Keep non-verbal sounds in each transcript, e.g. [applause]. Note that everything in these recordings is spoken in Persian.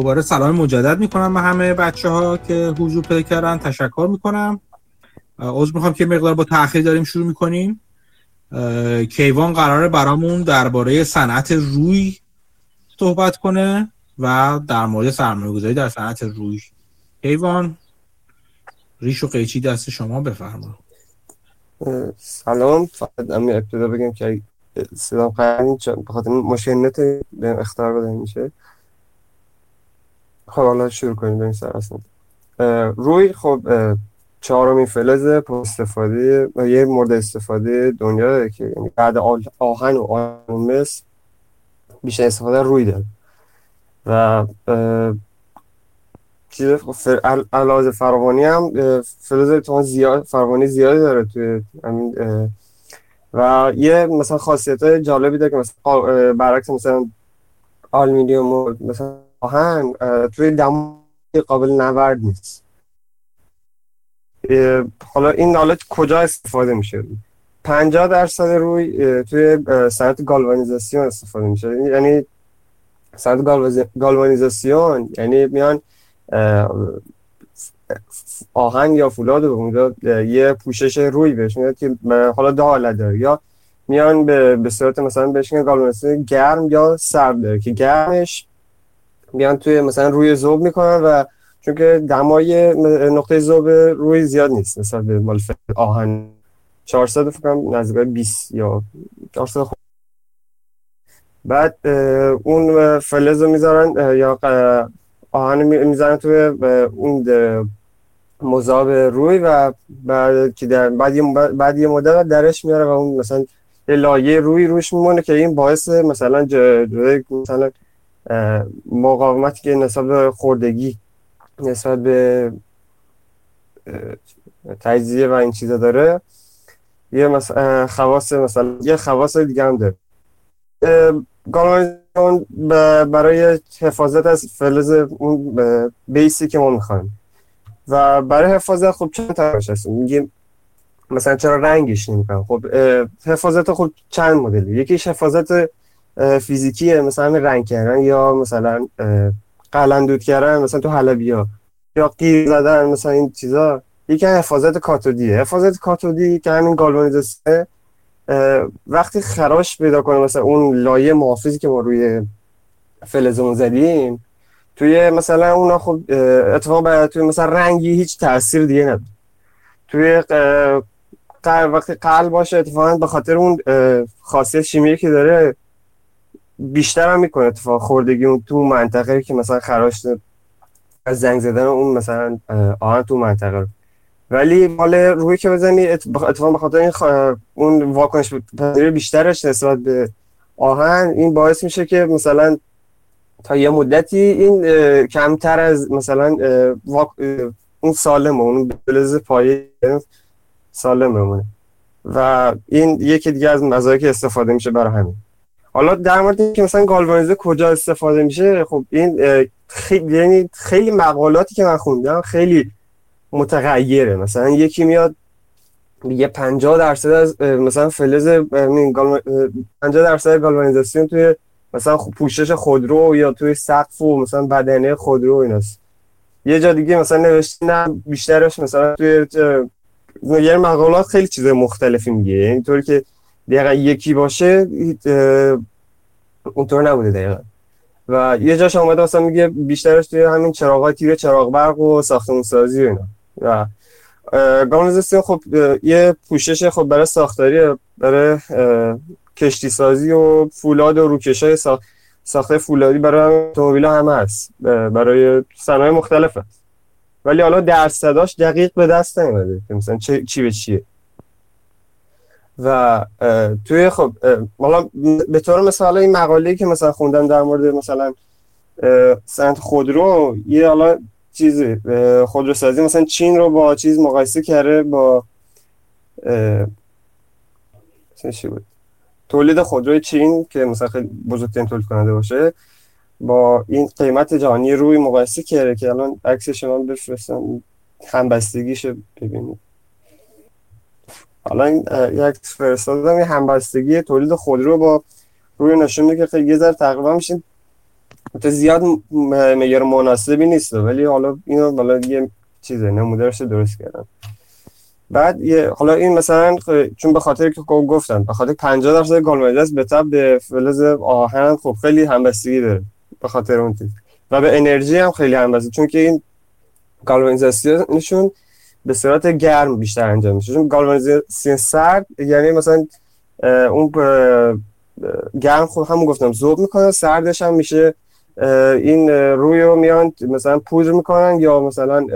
دوباره سلام مجدد می‌کنم به همه بچه ها که حضور پیدا کردن تشکر می‌کنم. عذر می‌خوام که مقدار با تاخیر داریم شروع می‌کنیم. کیوان قراره برامون درباره صنعت روی صحبت کنه و در مورد سرمایه گذاری در صنعت روی. کیوان ریش و قیچی دست شما بفرما. سلام. فقط امی ابتدا بگم که صدا قرنی به خاطر مشکل به اختار بده میشه. خب حالا شروع کنیم بریم سر اصلا. روی خب چهارمین فلز استفاده یه مورد استفاده دنیا که یعنی بعد آهن و آهن بیشتر استفاده روی داره. و چیز علاوه فراوانی هم فلز زیاد فراوانی زیادی داره توی و یه مثلا خاصیت جالبی داره که مثلا برعکس مثلا آلومینیوم و مثلا آهن توی دم قابل نورد نیست. حالا این حالا کجا استفاده میشه؟ 50 درصد روی توی صنعت گالوانیزاسیون استفاده میشه. یعنی صنعت گالوانیزاسیون یعنی میان آهن یا فولاد رو یه پوشش روی بهش میاد که حالا دو حالت داره. یا میان به, به صورت مثلا بهش میگن گرم یا سرد داره که گرمش میان توی مثلا روی ذوب می‌کنن و چون که دمای نقطه ذوب روی زیاد نیست مثلا به مال آهن. 400 فکر کنم نزدیک 20 یا 400 بعد اون فلز رو می‌ذارن یا آهن می‌زنن توی اون مذاب روی و بعد که در بعد یه بعد یه مدت درش میاره و اون مثلا یه لایه روی روش میمونه که این باعث مثلا جلوی مثلا مقاومتی که نسبت به خوردگی نسبت به تجزیه و این چیزا داره یه خواص مثلا یه خواص دیگه هم داره. برای حفاظت از فلز اون بیسی که ما می‌خوایم. و برای حفاظت خب چند طرفش هست؟ میگیم مثلا چرا رنگش نمی‌کنم خب حفاظت خب چند مدلی یکیش حفاظت فیزیکیه مثلا رنگ کردن یا مثلا قلندود کردن مثلا تو حلبی ها یا قیر زدن مثلا این چیزا. یکی حفاظت کاتودیه. حفاظت کاتودی که همین گالوانیزاسیون وقتی خراش پیدا کنه مثلا اون لایه محافظی که ما روی فلزمون زدیم توی مثلا اونا خب اتفاقا توی مثلا رنگی هیچ تاثیر دیگه نداره. توی وقتی قلب باشه اتفاقا به خاطر اون خاصیت شیمیایی که داره بیشتر هم می‌کنه اتفاق خوردگی اون تو منطقه که مثلا خراش از زنگ زدن اون مثلا آهن تو منطقه ولی مال روی که بزنی اتفاقا بخاطر این اون واکنش پذیری بیشترش نسبت به آهن این باعث میشه که مثلا تا یه مدتی این کمتر از مثلا اون سالمه اون بلز پایه سالم بمونه. و این یکی دیگه از مزایای که استفاده میشه برای همین. حالا در مورد که مثلا گالوانیزه کجا استفاده میشه خب این خیلی یعنی خیلی مقالاتی که من خوندم خیلی متغیره. مثلا یکی میاد یه 50 درصد از مثلا فلز 50 درصد گالوانیزاسیون توی مثلا پوشش خودرو یا توی سقف و مثلا بدنه خودرو ایناست. یه جا دیگه مثلا نوشته نه بیشترش مثلا توی یه مقالات خیلی چیز مختلفی میگه. اینطوری که دقیقا یکی باشه اونطور نبوده دقیقا. و یه جاش آمده اصلا میگه بیشترش توی همین چراغ تیر چراغ برق و ساختمون سازی و اینا. و گامونیزاسیون خب یه پوشش خب برای ساختاری برای کشتی سازی و فولاد و روکش های ساخته فولادی برای اتومبیل همه هست. برای صنایع مختلف هست. ولی حالا درصداش دقیق به دست نمیده مثلا چی به چیه؟ و توی خب حالا به طور مثال این مقاله که مثلا خوندم در مورد مثلا سنت خودرو یه حالا چیزی خودروسازی مثلا چین رو با چیز مقایسه کرده با چی بود؟ تولید خودروی چین که مثلا خیلی بزرگترین تولید کننده باشه با این قیمت جهانی روی مقایسه کرده که الان عکس شما بفرستم همبستگیشو ببینید. حالا این یک فرستادم یه همبستگی تولید خودرو با روی نشون که خیلی یه ذره تقریبا میشین. تو زیاد معیار مناسبی نیست ولی حالا اینو حالا یه چیزه نمودارش درست کردم. بعد یه حالا این مثلا چون به خاطر که گفتم به خاطر 50 درصد گالوانیزاس به تب به فلز آهن خب خیلی همبستگی داره به خاطر اون چیز و به انرژی هم خیلی همبستگی چون که این گالوانیزاسیونشون به صورت گرم بیشتر انجام میشه. چون گالوانیزاسیون سرد یعنی مثلا اون گرم خب همون گفتم ذوب می‌کنه سردش هم میشه این روی رو میان مثلا پودر می‌کنن یا مثلا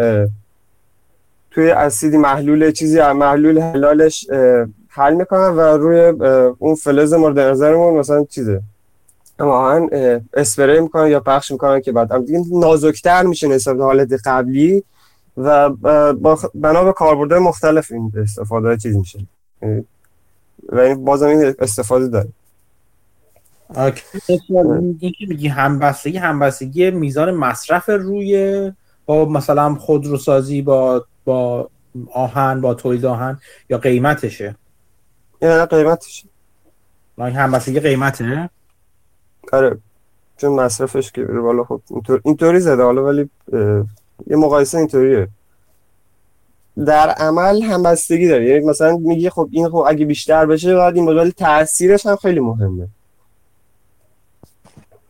توی اسیدی محلول چیزی محلول حلالش حل می‌کنن و روی اون فلز مورد نظرمون مثلا چیزه. اما اسپری می‌کنن یا پخش می‌کنن که بعد. دیگه نازکتر میشه نسبت حالت قبلی. و بنا به کاربردهای مختلف این استفاده چیز میشه. و این بازم این استفاده داره. این که میگی همبستگی همبستگی میزان مصرف روی با مثلا خودروسازی با با آهن با تولید آهن یا قیمتشه؟ یا قیمتشه. این همبستگی قیمته؟ آره. چون مصرفش که بالا خب اینطور اینطوری زده حالا ولی یه مقایسه اینطوریه. در عمل همبستگی داره. یعنی مثلا میگه خب این خب اگه بیشتر بشه بعد این ولی تاثیرش هم خیلی مهمه.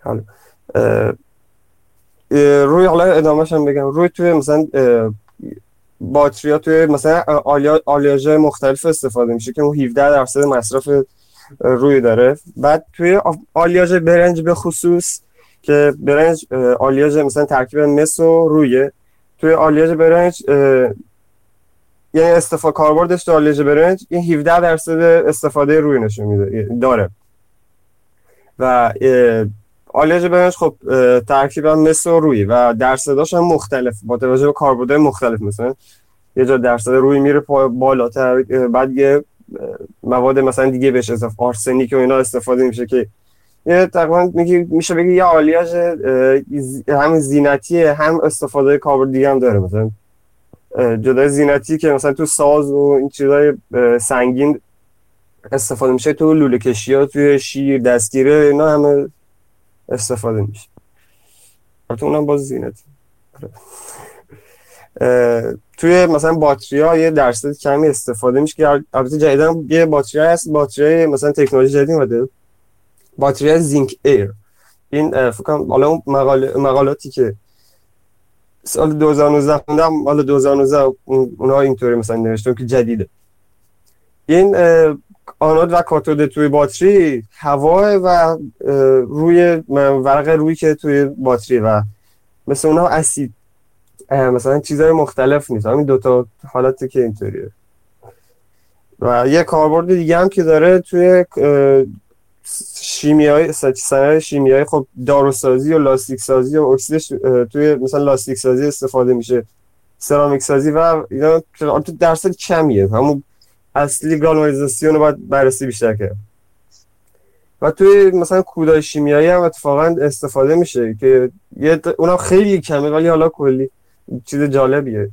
حالا روی حالا ادامهش هم بگم. روی توی مثلا باتریا توی مثلا آلیاژ مختلف استفاده میشه که اون 17 درصد مصرف روی داره. بعد توی آلیاژ برنج به خصوص که برنج آلیاژ مثلا ترکیب مس و رویه. توی آلیاژ برنج یعنی استفاده کاربردش تو آلیاژ برنج این 17 درصد استفاده روی نشون میده داره. و آلیاژ برنج خب ترکیبا مثل روی و درصداش هم مختلف. با توجه به کاربردهای مختلف مثلا یه جا درصد روی میره بالاتر. بعد یه مواد مثلا دیگه بهش اضافه آرسنیک و اینا استفاده میشه که یه تقریبا میگه میشه بگی یه آلیاژ هم زینتیه هم استفاده کاربرد دیگه هم داره مثلا. جدای زینتی که مثلا تو ساز و این چیزای سنگین استفاده میشه تو لوله کشی ها توی شیر دستگیره اینا همه استفاده میشه. البته اونم باز زینتی. توی مثلا باتری ها یه درصد کمی استفاده میشه که البته جدیدا یه باتری هست باتری مثلا تکنولوژی جدید اومده. باتری زینک ایر. این فکر کنم حالا اون مقال... مقالاتی که سال 2019 خوندم حالا 2019 اونها اینطوری مثلا نوشتم که جدیده. این آنود و کاتود توی باتری هوا و روی ورق روی که توی باتری و مثل اونها اسید. مثلا چیزهای مختلف نیست. همین دوتا حالتی که اینطوریه. و یه کاربرد دیگه هم که داره توی شیمیایی صنایع شیمیایی خب داروسازی و لاستیک سازی و اکسیدش توی مثلا لاستیک سازی استفاده میشه. سرامیک سازی و اینا تو درصد کمیه. همون اصلی گالوانیزاسیون رو باید بررسی بیشتر کرد. و توی مثلا کودای شیمیایی هم اتفاقا استفاده میشه که یه اونم خیلی کمه ولی حالا کلی چیز جالبیه.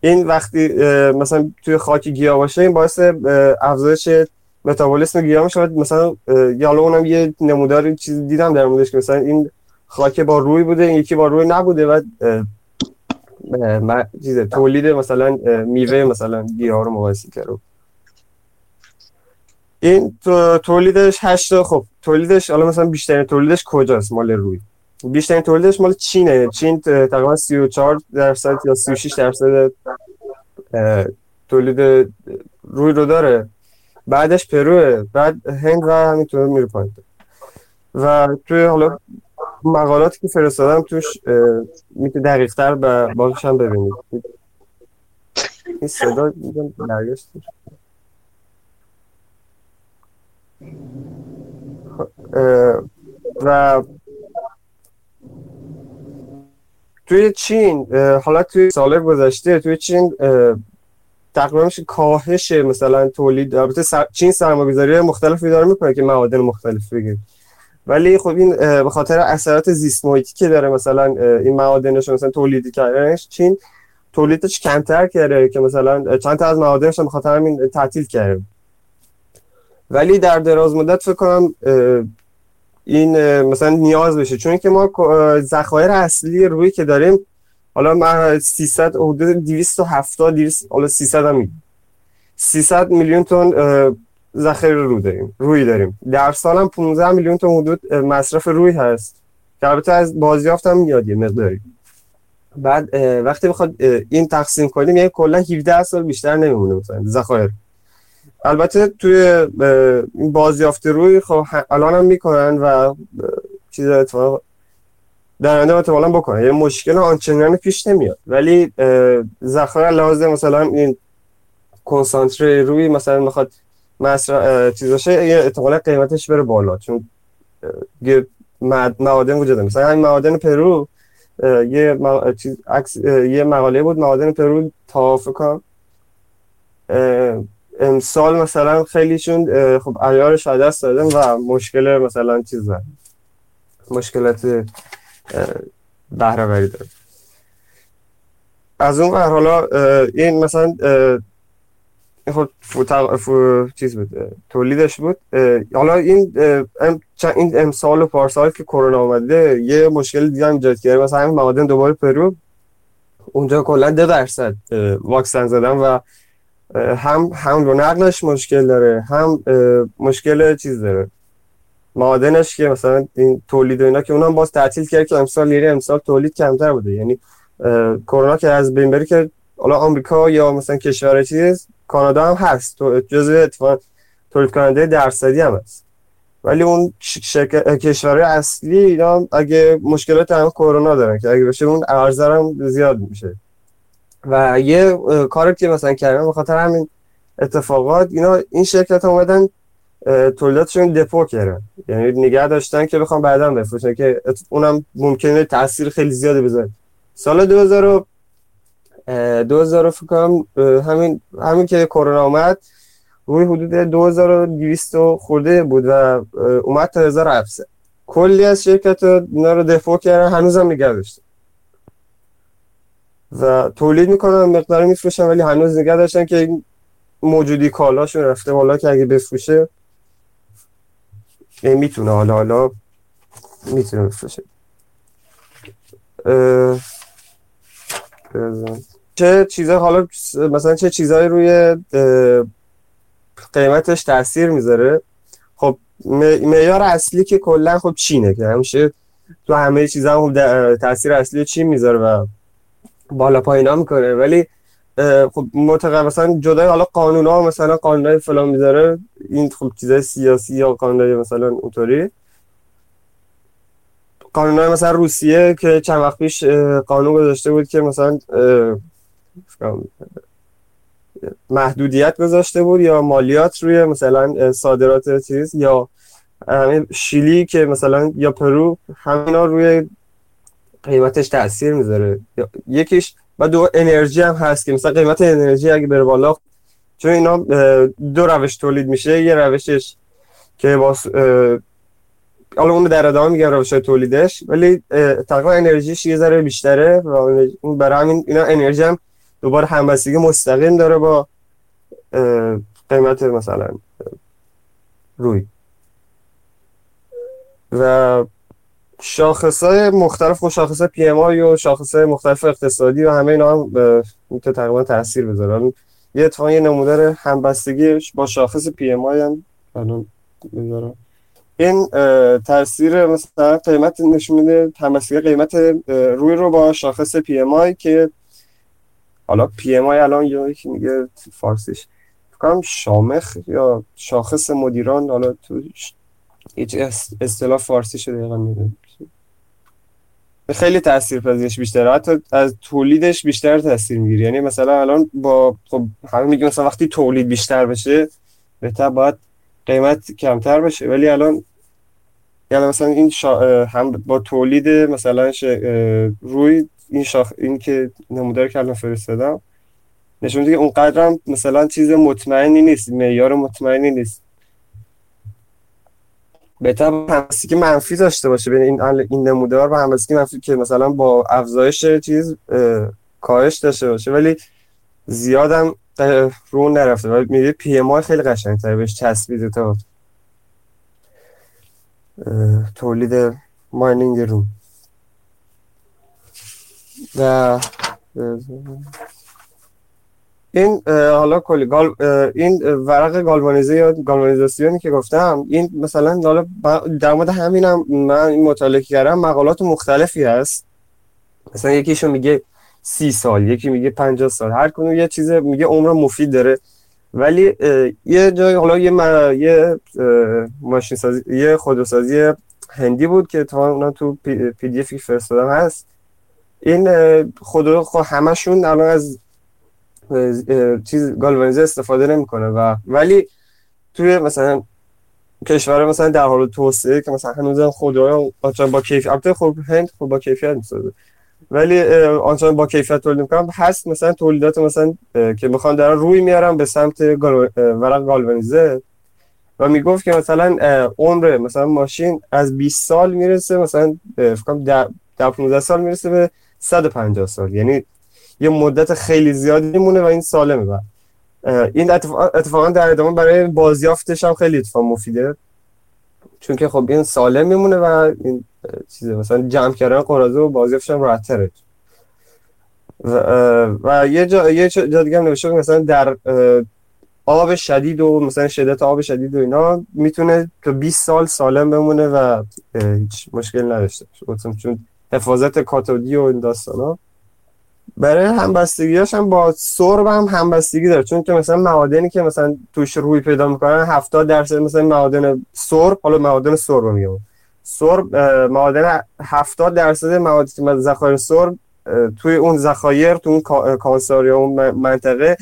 این وقتی مثلا توی خاک گیاه باشه این باعث افزایش متابولیسم گیاه میشه مثلا یا اونم یه نمودار چیز دیدم در موردش که مثلا این خاک با روی بوده این یکی با روی نبوده و چیز تولید مثلا میوه مثلا گیاه رو مقایسه کرد این تولیدش هشت خب تولیدش حالا مثلا بیشترین تولیدش کجاست مال روی؟ بیشترین تولیدش مال چینه. چین تقریبا 34 درصد یا 36 درصد تولید روی رو داره. بعدش پروه بعد هند و همینطور میره پایین. و توی حالا مقالاتی که فرستادم توش می‌تونه دقیق تر به باقیش هم ببینید این صدا میگم برگشت. و توی چین حالا توی سال گذشته توی چین تقریبا میشه کاهش مثلا تولید البته سر... چین سرمایه‌گذاری مختلفی داره می‌کنه که معادن مختلف بگیر ولی خب این به خاطر اثرات زیست محیطی که داره مثلا این معادنش مثلا تولیدی کردنش چین تولیدش کمتر کرده که مثلا چند تا از معادنش به خاطر همین تعطیل کرده. ولی در دراز مدت فکر کنم این مثلا نیاز بشه. چون که ما ذخایر اصلی روی که داریم حالا من 300 حدود 270 200 حالا 300 هم 300 میلیون تن ذخایر رو داریم روی داریم. در سال هم 15 میلیون تن حدود مصرف روی هست. که البته از بازیافت هم میاد یه مقداری. بعد وقتی بخواد این تقسیم کنیم یعنی کلا 17 سال بیشتر نمیمونه مثلا ذخایر. البته توی بازیافت روی خب الان هم می‌کنن و چیز اتفاق در آینده احتمالاً بکنن یه مشکل آنچنانی پیش نمیاد. ولی ذخایر لازم مثلا این کنسانتره روی مثلا می‌خواد مصرف چیزاشه یه احتمالاً قیمتش بره بالا. چون یه معادن وجود مثلا همین معادن پرو یه چیز یه مقاله بود معادن پرو تا فکر امسال مثلا خیلیشون خب عیارش دست دادن و مشکل مثلا چیز مشکلات بهره داره از اون ور حالا این مثلا خب فو چیز بود تولیدش بود. حالا این ام این امسال و پارسال که کرونا اومده یه مشکل دیگه هم ایجاد کرده. مثلا همین معادن دوباره پرو. اونجا کلا 2 درصد واکسن زدن و هم هم رو نقلش مشکل داره هم مشکل چیز داره. معادنش که مثلا این تولید و اینا که اونم باز تعطیل کرد که امسال لیره امسال تولید کمتر بوده. یعنی کرونا که از بین بری که حالا آمریکا یا مثلا کشور چیز کانادا هم هست. جزء اتفاق تولید کننده درصدی هم هست. ولی اون شرکت کشورهای اصلی اینا اگه مشکلات هم کرونا دارن که اگه بشه اون ارزش هم زیاد میشه. و یه کاری که مثلا کردن به همین اتفاقات اینا این شرکت اومدن تولیداتشون دپو کردن. یعنی نگه داشتن که بخوام بعدا بفروشن که اونم ممکنه تاثیر خیلی زیادی بذاره. سال 2000 2000 فکر همین همین که کرونا اومد روی حدود 2200 خورده بود و اومد تا 1700 کلی از شرکت اینا رو دفع کردن هنوزم نگه داشتن. و تولید می‌کنن مقدار میفروشن ولی هنوز نگه داشتن که موجودی کالاشون رفته بالا که اگه بفروشه می‌تونه حالا حالا می‌تونه بفروشه. چه چیزا حالا مثلا چه چیزایی روی قیمتش تاثیر می‌ذاره؟ خب معیار اصلی که کلا خب چینه که همیشه تو همه چیزا هم خب تاثیر اصلی چین می‌ذاره و بالا پایینا می‌کنه. ولی خب متقا مثلا جدای حالا قانون ها مثلا قانون های فلان می‌ذاره این خب چیزای سیاسی یا قانون های مثلا اونطوری. قانون های مثلا روسیه که چند وقت پیش قانون گذاشته بود که مثلا محدودیت گذاشته بود یا مالیات روی مثلا صادرات چیز یا شیلی که مثلا یا پرو همینا روی قیمتش تاثیر می‌ذاره. یکیش و دو انرژی هم هست که مثلا قیمت انرژی اگه بره بالا چون اینا دو روش تولید میشه. یه روشش که با حالا اون در ادامه میگم روش تولیدش ولی تقریبا انرژیش یه ذره بیشتره و برای همین اینا انرژی هم دوباره همبستگی مستقیم داره با قیمت مثلا روی. و شاخص های مختلف و شاخص PMI و شاخص مختلف اقتصادی و همه اینا هم می‌تونه تقریبا تاثیر بذاره. یه اتفاقا یه نمودار همبستگی با شاخص PMI هم این تاثیر مثلا قیمت نشون میده همبستگی قیمت روی رو با شاخص PMI که حالا پی ام آی الان یکی میگه فارسیش. فکرم شامخ یا شاخص مدیران حالا تو هیچ اصطلاح فارسی شده دقیقا خیلی تاثیر پذیرش بیشتره. حتی از تولیدش بیشتر تاثیر می‌گیره. یعنی مثلا الان با خب همه میگه مثلا وقتی تولید بیشتر بشه بهتر باید قیمت کمتر بشه. ولی الان یعنی مثلا این شا... هم با تولید مثلا ش... روی این شاخ این که نمودار که الان فرستادم نشون میده که اونقدر هم مثلا چیز مطمئنی نیست معیار مطمئنی نیست. بهتر همسی که منفی داشته باشه بین این این نمودار و همسی که منفی که مثلا با افزایش چیز کاهش داشته باشه. ولی زیادم رو نرفته و میگه پی ام خیلی قشنگ تر بهش چسبیده تا تولید ماینینگ روم و این حالا کلی گال این ورق گالوانیزه یا گالوانیزاسیونی که گفتم این مثلا حالا در مورد همینم من این مطالعه کردم مقالات مختلفی هست. مثلا یکیشون میگه سی سال یکی میگه 50 سال هر کدوم یه چیز میگه عمر مفید داره. ولی یه جای حالا یه یه ماشین سازی یه خودروسازی هندی بود که تا اونا تو پی دی فرستادم هست. این خودرو خب همشون الان از چیز گالوانیزه استفاده نمی‌کنه و ولی توی مثلا کشور مثلا در حال توسعه که مثلا هنوز خودروی آنچنان با کیفیت البته خب هند خب با کیفیت می‌سازه ولی آنچنان با کیفیت تولید می‌کنم هست مثلا تولیدات مثلا که می‌خوان در روی میارم به سمت ورق گالوانیزه. و می‌گفت که مثلا عمر مثلا ماشین از 20 سال می‌رسه مثلا فکر کنم در 15 سال می‌رسه به 150 سال. یعنی یه مدت خیلی زیادی میمونه و این سالمه و این اتفاقا در ادامه برای بازیافتش هم خیلی اتفاق مفیده. چون که خب این سالم میمونه و این چیزه مثلا جمع کردن قرازه و بازیافتش هم راحت‌تره و, و یه جا یه جا دیگه هم نوشته مثلا در آب شدید و مثلا شدت آب شدید و اینا می‌تونه تا 20 سال سالم بمونه و هیچ مشکل نداشته چون حفاظت کاتودی و این داستانا. برای همبستگیاش هم با سرب هم همبستگی داره. چون که مثلا معادنی که مثلا توش روی پیدا می‌کنن 70 درصد مثلا معادن سرب حالا معادن سرب میگم. سرب معادن 70 درصد موادی که ذخایر سرب توی اون ذخایر تو اون کانسار اون منطقه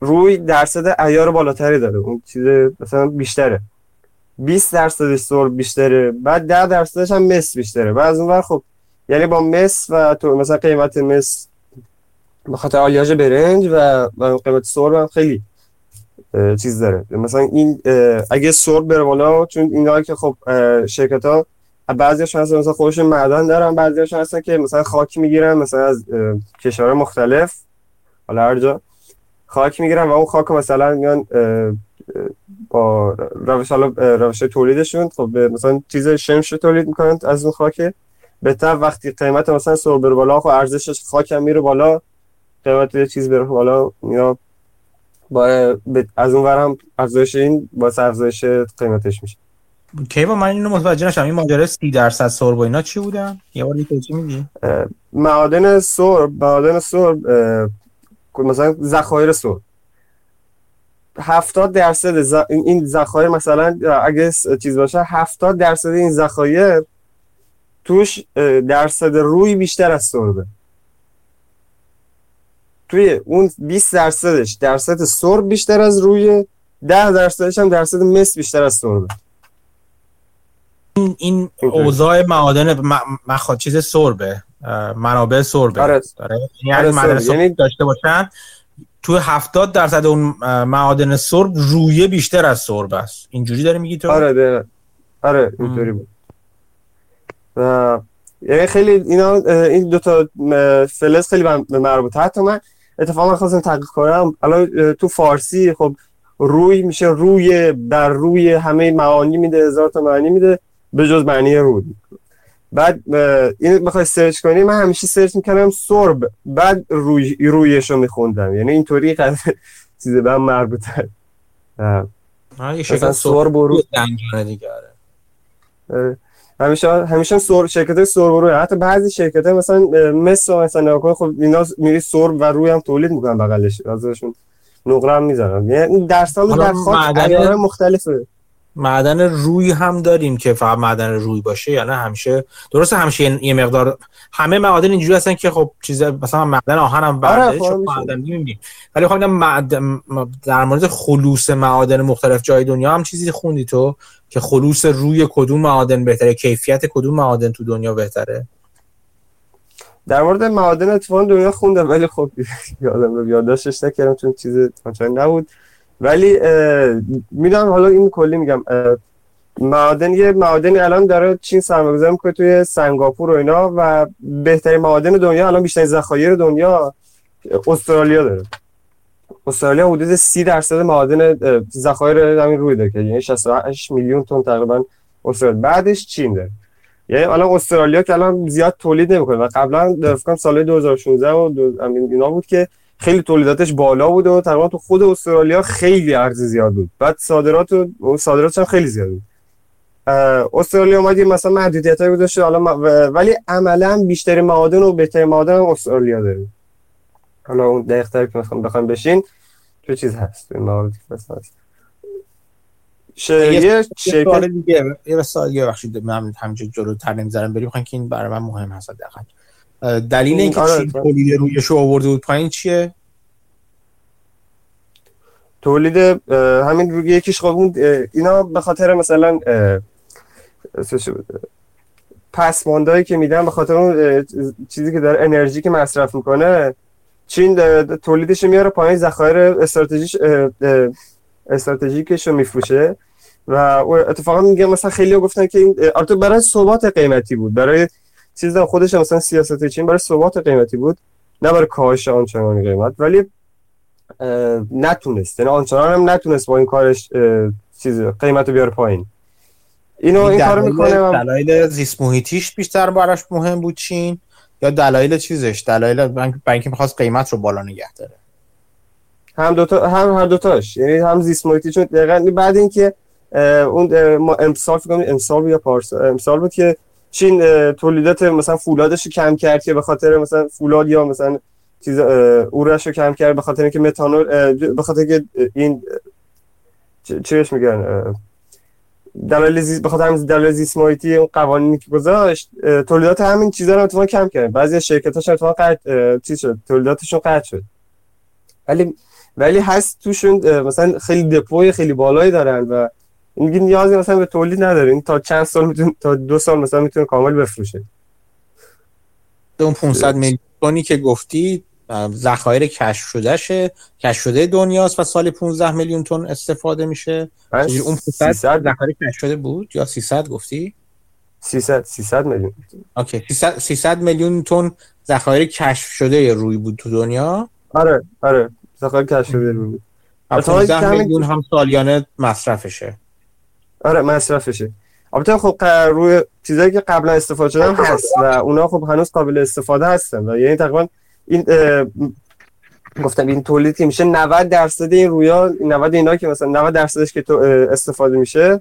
روی درصد ایار بالاتری داره. اون چیز مثلا بیشتره. 20 درصدش سرب بیشتره. بعد 10 درصدش هم مس بیشتره. بعد از اون خب یعنی با مس و تو مثلا قیمت مس به خاطر آلیاژ برنج و, و قیمت سرب هم خیلی چیز داره. مثلا این اگه سرب بره بالا چون اینا که خب شرکت ها بعضیشون هستن مثلا خودشون معدن دارن بعضیشون هستن که مثلا خاک می‌گیرن مثلا از کشورهای مختلف حالا هر جا خاک می‌گیرن و اون خاک مثلا میان با روش حالا روش تولیدشون خب مثلا چیز شمش تولید می‌کنن از اون خاک. بهتر وقتی قیمت مثلا سر بره بالا خب ارزشش خاک هم میره بالا قیمت یه چیز بره بالا یا با از اون ورم افزایش این با افزایش قیمتش میشه. با من اینو متوجه نشم این ماجرا 30 درصد سرب و اینا چی بودن؟ یه بار دیگه چی میگی؟ معادن سرب معادن سرب مثلا ذخایر سرب 70 درصد ز... این ذخایر مثلا اگه چیز باشه 70 درصد این ذخایر توش درصد روی بیشتر از سربه. توی اون 20 درصدش درصد سرب بیشتر از روی 10 درصدش هم درصد مس بیشتر از سربه. این این اوضاع معادن مخاط چیز سربه منابع سربه. آره. یعنی آره معادن سرب یعنی داشته باشن تو 70 درصد اون معادن سرب رویه بیشتر از سرب است. اینجوری داری میگی تو؟ آره آره اینطوری بود. یعنی خیلی اینا این دو تا فلز خیلی به مربوطه حتی من اتفاقا خواستم تحقیق کنم. الان تو فارسی خب روی میشه روی بر روی همه معانی میده هزار تا معانی میده به جز معنی روی. بعد این بخوای سرچ کنی من همیشه سرچ می‌کنم سرب. بعد روی رویش رو میخوندم. یعنی اینطوری [laughs] چیزه به هم مربوطه مثلا سرب و روی دیگه همیشه همیشه سر شرکت های سرب روی حتی بعضی شرکت های مثلا مثل مثلا نگاه خب اینا میری سرب و روی هم تولید می‌کنن بغلش ازشون نقره هم می‌زنن یعنی در سال در خاک مختلفه. معدن روی هم داریم که فقط معدن روی باشه یعنی همیشه درسته همیشه یه مقدار همه معادن اینجوری هستن که خب چیز مثلا معدن آهن هم آره خب معدن می‌بینیم ولی خب معدن در مورد خلوص معادن مختلف جای دنیا هم چیزی خوندی تو که خلوص روی کدوم معادن بهتره؟ کیفیت کدوم معادن تو دنیا بهتره؟ در مورد معادن اتفاقا دنیا خوندم ولی خب یادم رو یادداشتش نکردم چون چیز آنچنان نبود. ولی می‌دونم حالا این کلی میگم. معادن یه معادنی الان داره چین سرمایه‌گذاری می‌کنه توی سنگاپور و اینا و بهترین معادن دنیا الان بیشترین ذخایر دنیا استرالیا داره. استرالیا حدود 30 درصد معادن ذخایر همین روی داره که یعنی 68 میلیون تن تقریبا استرالیا بعدش چین داره. یعنی الان استرالیا که الان زیاد تولید نمی‌کنه و قبلا فکر سال 2016 و دو... اینا بود که خیلی تولیداتش بالا بود و تقریبا تو خود استرالیا خیلی ارز زیاد بود. بعد صادرات و صادراتش هم خیلی زیاد بود. استرالیا اومد مثلا محدودیت هایی داشته حالا ولی عملا بیشتر معادن و بهترین معادن هم استرالیا داره. حالا اون دقیق‌تر که مثلا بخوام بشین تو چیز هست این موارد هست. یه سوال دیگه یه سوال یه بخشید من همینجا جلوتر نمی‌ذارم بریم که این برای من مهم هست دقیقاً دلیل اینکه آره چین تولید رویش رو آورده بود پایین چیه؟ تولید همین روی یکیش خب اینا به خاطر مثلا پسماندهایی که میدن به خاطر اون چیزی که داره انرژی که مصرف می‌کنه چین تولیدش میاره پایین ذخایر استراتژیش استراتژیکش رو میفروشه و اتفاقا میگه مثلا خیلی گفتن که این البته برای ثبات قیمتی بود برای چیز خودش مثلا سیاست چین برای ثبات قیمتی بود نه برای کاهش آنچنانی قیمت ولی نتونست. یعنی آنچنان هم نتونست با این کارش چیز قیمت رو بیاره پایین. اینو این کارو می‌کنه دلایل زیست محیطیش بیشتر براش مهم بود چین یا دلایل چیزش؟ دلایل اینکه می‌خواست قیمت رو بالا نگه داره. هم دوتا هم هر دوتاش. یعنی هم زیست محیطی چون دقیقاً بعد اینکه اون امسال فکر امسال یا پارسال امسال بود که چین تولیدات مثلا فولادش رو کم کرد که به خاطر مثلا فولاد یا مثلا چیز اورش رو کم کرد به خاطر اینکه متانول به خاطر که این چی بهش میگن دلایل زیست بخاطر همین دلایل اون قوانینی که گذاشت تولیدات همین چیزا رو اتفاقا کم کرد. بعضی شرکتاش اتفاقا قطع چیز شد تولیداتشون قطع شد. ولی ولی هست توشون مثلا خیلی دپوی خیلی بالایی دارن و میگه نیازی مثلا به تولید نداره. این تا چند سال می‌تونه تا دو سال مثلا می‌تونه کامل بفروشه. اون 500 میلیونی که گفتی ذخایر کشف شده شه کشف شده دنیاست و سال 15 میلیون تن استفاده میشه. اون 500 ذخایر کشف شده بود؟ یا 300 گفتی؟ 300 300 میلیون. اوکی. 300 300 میلیون تن ذخایر کشف شده روی بود تو دنیا؟ آره آره. ذخایر کشف شده روی بود. 15 میلیون هم سالیانه مصرفشه. آره مصرفشه. البته خب روی چیزایی که قبلا استفاده شدن هست و اونا خب هنوز قابل استفاده هستن و یعنی تقریبا این گفتم این تولید که میشه 90 درصد این رویا 90 اینا که مثلا 90 درصدش که تو استفاده میشه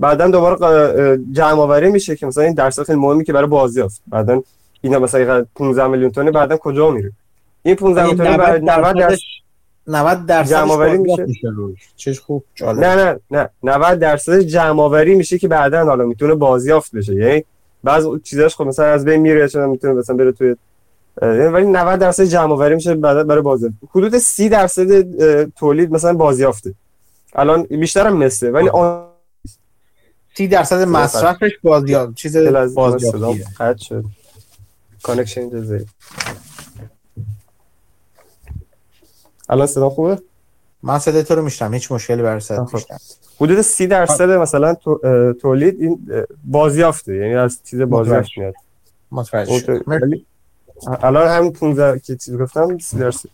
بعدا دوباره جمع آوری میشه که مثلا این درصد خیلی مهمی که برای بازیافت. بعدا اینا مثلا 15 میلیون تن بعدا کجا میره؟ این 15 میلیون تن برای 90 درصد 90 درصد جمع آوری میشه. چش خوب جالب نه نه نه. 90 درصد جمع آوری میشه که بعدا حالا می‌تونه بازیافت بشه. یعنی بعض چیزاش خب مثلا از بین میره چون می‌تونه مثلا بره توی ولی 90 درصد جمع آوری میشه بعد برای بازی. حدود 30 درصد تولید مثلا بازیافته. الان بیشتر هم مثله ولی آن 30 درصد مصرفش بازیافت چیز بازیافتی. قطع شد. connection الان صدا خوبه؟ من صدا تو رو میشنم هیچ مشکلی برای صدا میشنم حدود 30 درصد مثلا تولید این بازیافته یعنی از چیز بازیافت میاد. متوجه الان همین 15 که چیز گفتم 30 درصد.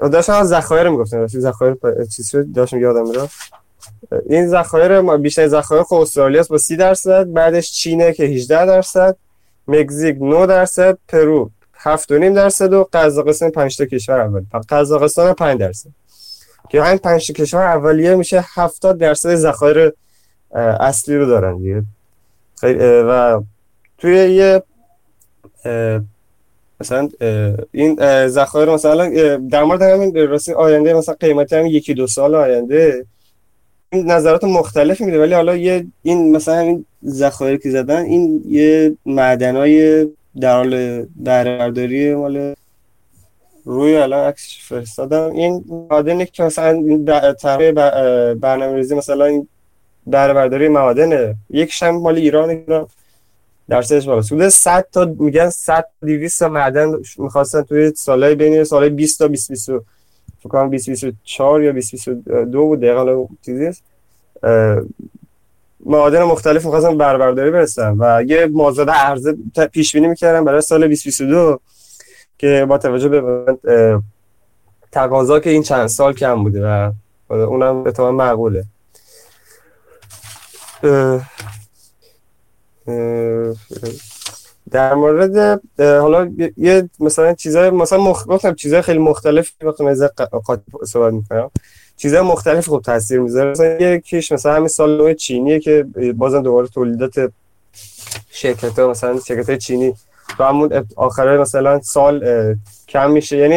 داشتم از ذخایر می‌گفتم ذخایر چیز شد داشتم یادم میاد این ذخایر بیشتر ذخایر خب استرالیا با 30 درصد بعدش چینه که 18 درصد. مکزیک 9 درصد پرو 7.5 درصد و قزاقستان 5 تا کشور اول. قزاقستان 5 درصد. که همین 5 تا کشور اولیه میشه 70 درصد ذخایر اصلی رو دارن دیگه. و توی یه مثلا این ذخایر مثلا در مورد همین راستی آینده مثلا قیمتی هم یکی دو سال آینده. نظرات مختلف میده ولی حالا یه این مثلا این ذخایر که زدن این یه معدنای در حال برداری مال روی الان عکسش فرستادم. این معدنی که مثلا طرح برنامه‌ریزی مثلا این بهره برداری معادنه. یکیش هم مال ایران ایران درصدش بالا حدود 100 تا میگن 100 200 تا معدن می‌خواستن توی سالهای بین سالهای 20 تا 20 20 فکر کنم 20 24 یا 20 22 بود دقیقاً چیزی معادن مختلف می‌خواستن بهره برداری برسن و یه مازاد عرضه پیش بینی می‌کردن برای سال 2022 که با توجه به تقاضا که این چند سال کم بوده و اونم اتفاقا معقوله. در مورد حالا یه مثلا چیزای مثلا مخ... چیزای خیلی مختلف وقتی من قاطی صحبت می‌کنم. چیزای مختلف خوب تاثیر می‌ذاره. مثلا یکیش مثلا همین سال چینیه که بازم دوباره تولیدات شرکت ها مثلا شرکت چینی تو همون آخره مثلا سال کم میشه. یعنی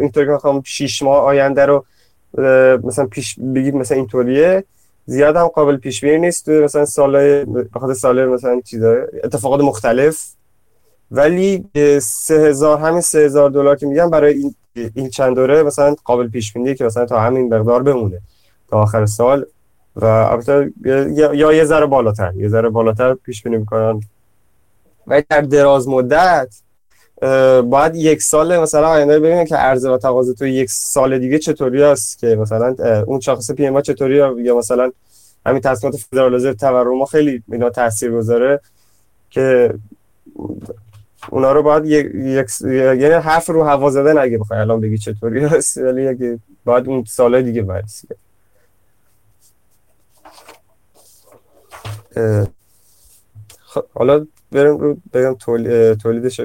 اینطوری که می‌خوام 6 ماه آینده رو مثلا پیش بگید مثلا اینطوریه زیاد هم قابل پیش بینی نیست. تو مثلا سال بخاطر سال مثلا چیزا اتفاقات مختلف. ولی 3000 همین 3000 دلار که میگم برای این این چند دوره مثلا قابل پیش بینی که مثلا تا همین مقدار بمونه تا آخر سال و البته یا یه ذره بالاتر یه ذره بالاتر پیش بینی می‌کنن. و در دراز مدت باید یک سال مثلا آینده ببینیم که عرضه و تقاضا تو یک سال دیگه چطوری است که مثلا اون شاخص پی ام چطوری یا مثلا همین تصمیمات فدرال تورم خیلی اینا تاثیر گذاره که اونا رو باید یک یعنی حرف رو هوا زدن اگه بخوای الان بگی چطوری هست ولی اگه باید اون سال دیگه برسی خب حالا برم رو بگم تولیدش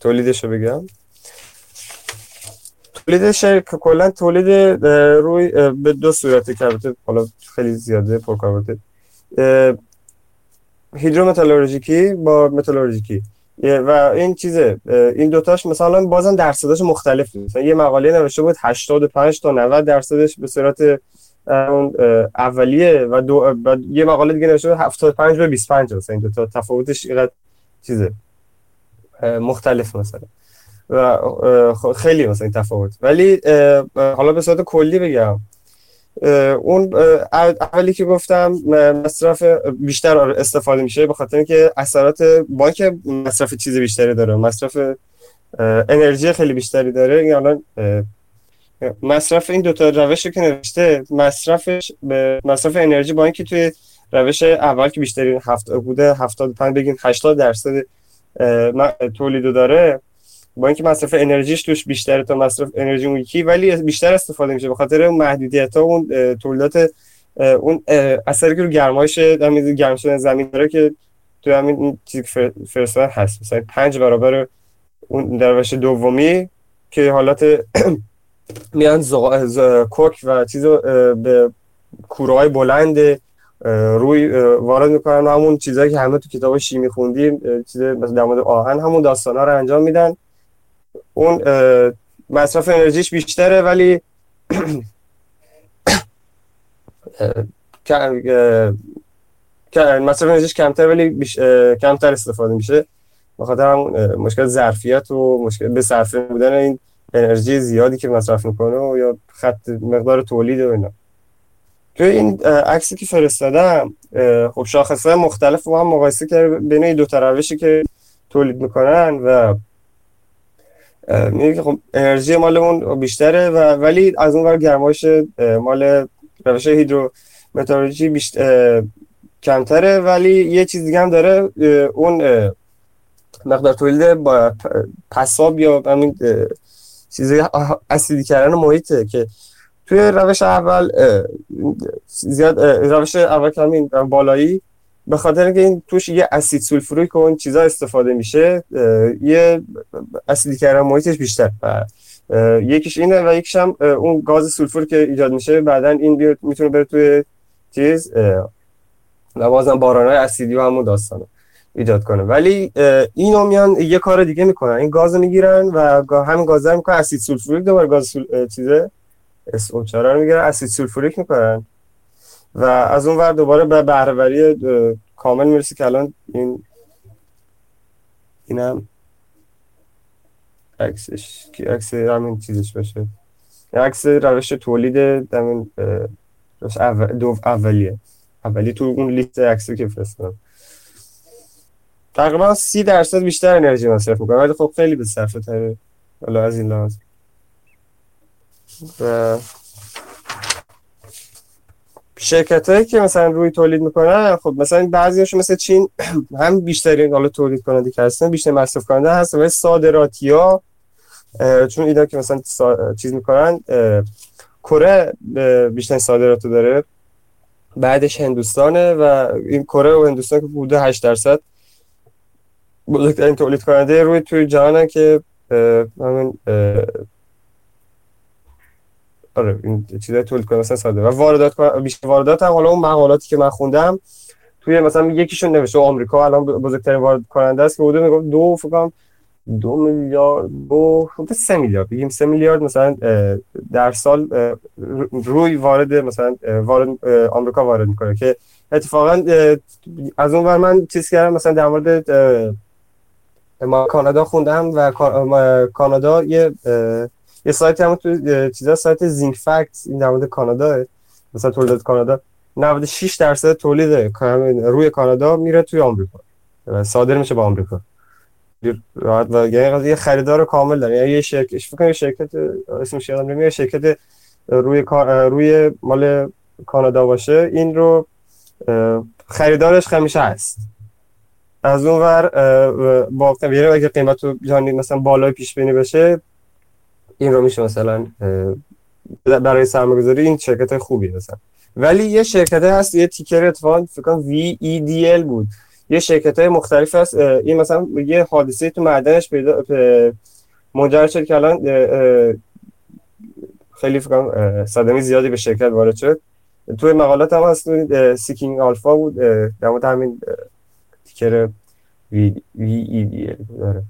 تولیدش رو بگم. تولیدش کلا تولید روی به دو صورته که حالا خیلی زیاده پرکاربرده هیدرومتالورژیکی با متالورژیکی. و این چیزه این دوتاش مثلا بازم درصدش مختلف مثلا یه مقاله نوشته بود 85 تا 90 درصدش به صورت اولیه و دو یه مقاله دیگه نوشته بود 75 به 25 مثلا این دو تا تفاوتش اینقدر چیزه مختلف مثلا. و خیلی مثلا این تفاوت. ولی حالا به صورت کلی بگم اون اولی که گفتم مصرف بیشتر استفاده میشه به خاطر اینکه اثرات بانک مصرف چیز بیشتری داره. مصرف انرژی خیلی بیشتری داره. یعنی مصرف این دوتا روش که نوشته مصرفش به مصرف انرژی با اینکه توی روش اول که بیشتری هفت بوده 75 بگین 80 درصد تولید داره. با اینکه مصرف انرژیش توش بیشتره تا مصرف انرژی اون یکی ولی بیشتر استفاده میشه. به خاطر اون محدودیت ها اون تولیدات اون اثری که رو گرمایش گرم شدن زمین داره که تو همین چیزی که فرستادن هست. مثلا پنج برابر اون در روش دومی که حالت [clears throat] میان کوک و چیز به کوره بلند روی وارد می‌کنن همون چیزهایی که همه تو کتاب شیمی خوندیم چیز مثلا در مورد آهن همون داستان ها رو انجام میدن. اون مصرف انرژیش بیشتره ولی مصرف انرژیش کمتر ولی کمتر استفاده میشه. بخاطر همون مشکل ظرفیت و مشکل به صرفه بودن این انرژی زیادی که مصرف می‌کنه یا خط مقدار تولید و اینا. تو این عکسی که فرستادم خب شاخصه مختلف با هم مقایسه کرده بین این دو روشی که تولید می‌کنن و میگه که خب انرژی مالمون بیشتره و ولی از اون ور گرمایش مال روش هیدرو متالورژی کمتره ولی یه چیز دیگه هم داره اون مقدار تولید با پساب یا همین چیزی اسیدی کردن محیطه که توی روش اول زیاد روش اول همین بالایی به خاطر اینکه این توش یه اسید سولفوریک و اون چیزا استفاده میشه یه اسیدی کردن محیطش بیشتر یکیش اینه و یکیش هم اون گاز سولفور که ایجاد میشه بعدا این می‌تونه بره توی چیز و بازم بارانهای اسیدی و همون داستانه ایجاد کنه. ولی اینو میان یه کار دیگه می‌کنن. این گاز می‌گیرن و همین گاز رو می‌کنن. اسید سولفوریک دوباره گاز سول... چیزه؟ SO4 رو می‌گیرن اسید سولفوریک می‌کنن. و از اون ور دوباره به بهرهوری کامل می‌رسی که الان این اینم عکسش که عکس همین چیزش باشه. عکس روش تولید همین دو اولیه. اولی تو اون لیست عکسی که فرستادم. تقریبا سی درصد بیشتر انرژی مصرف می‌کنه ولی خب خیلی به صرفه تره حالا از این لحاظ. و شرکت هایی که مثلا روی تولید می‌کنن خب مثلا بعضیاشون مثل چین [clears throat] هم بیشترین حالا تولید کننده که هستن بیشتر مصرف کننده هستن ولی صادراتی ها چون اینا که مثلا چیز می‌کنن کره بیشتر صادرات داره. بعدش هندوستانه و این کره و هندوستان که بوده 8 درصد بزرگترین تولید کننده روی توی جهانه که همین آره این چیزای تولید کننده مثلا ساده. و واردات بیشتر واردات هم حالا اون مقالاتی که من خوندم توی مثلا یکیشون نوشته آمریکا الان بزرگترین وارد کننده است که بوده میگم دو فکر دو میلیارد دو سه میلیارد. بگیم سه میلیارد مثلا در سال روی وارد مثلا وارد آمریکا وارد می‌کنه که اتفاقا از اون ور من چیز کردم مثلا در مورد ما کانادا خوندم و کانادا یه یه سایت هم تو چیزا سایت زینک فکت این در مورد کانادا مثلا تولید کانادا 96 درصد تولید روی کانادا میره توی آمریکا. صادر میشه با آمریکا. راحت و یعنی یه خریدار کامل داره. یعنی یه شرکت فکر شرکت اسمش یادم نمیاد شرکت روی روی مال کانادا باشه. این رو خریدارش همیشه هست. از اون ور با یعنی اگه قیمت رو مثلا بالای پیش بینی بشه این رو میشه مثلا برای سرمایه‌گذاری این شرکت خوبی مثلا. ولی یه شرکت هست یه ticker اتفاقا فکر کنم VEDL بود. یه شرکت های مختلف هست این مثلا یه حادثه تو معدنش پیدا منجر شد که الان خیلی فکر صدمه زیادی به شرکت وارد شد. توی مقالات هم هست Seeking Alpha بود در مورد همین ticker دی داره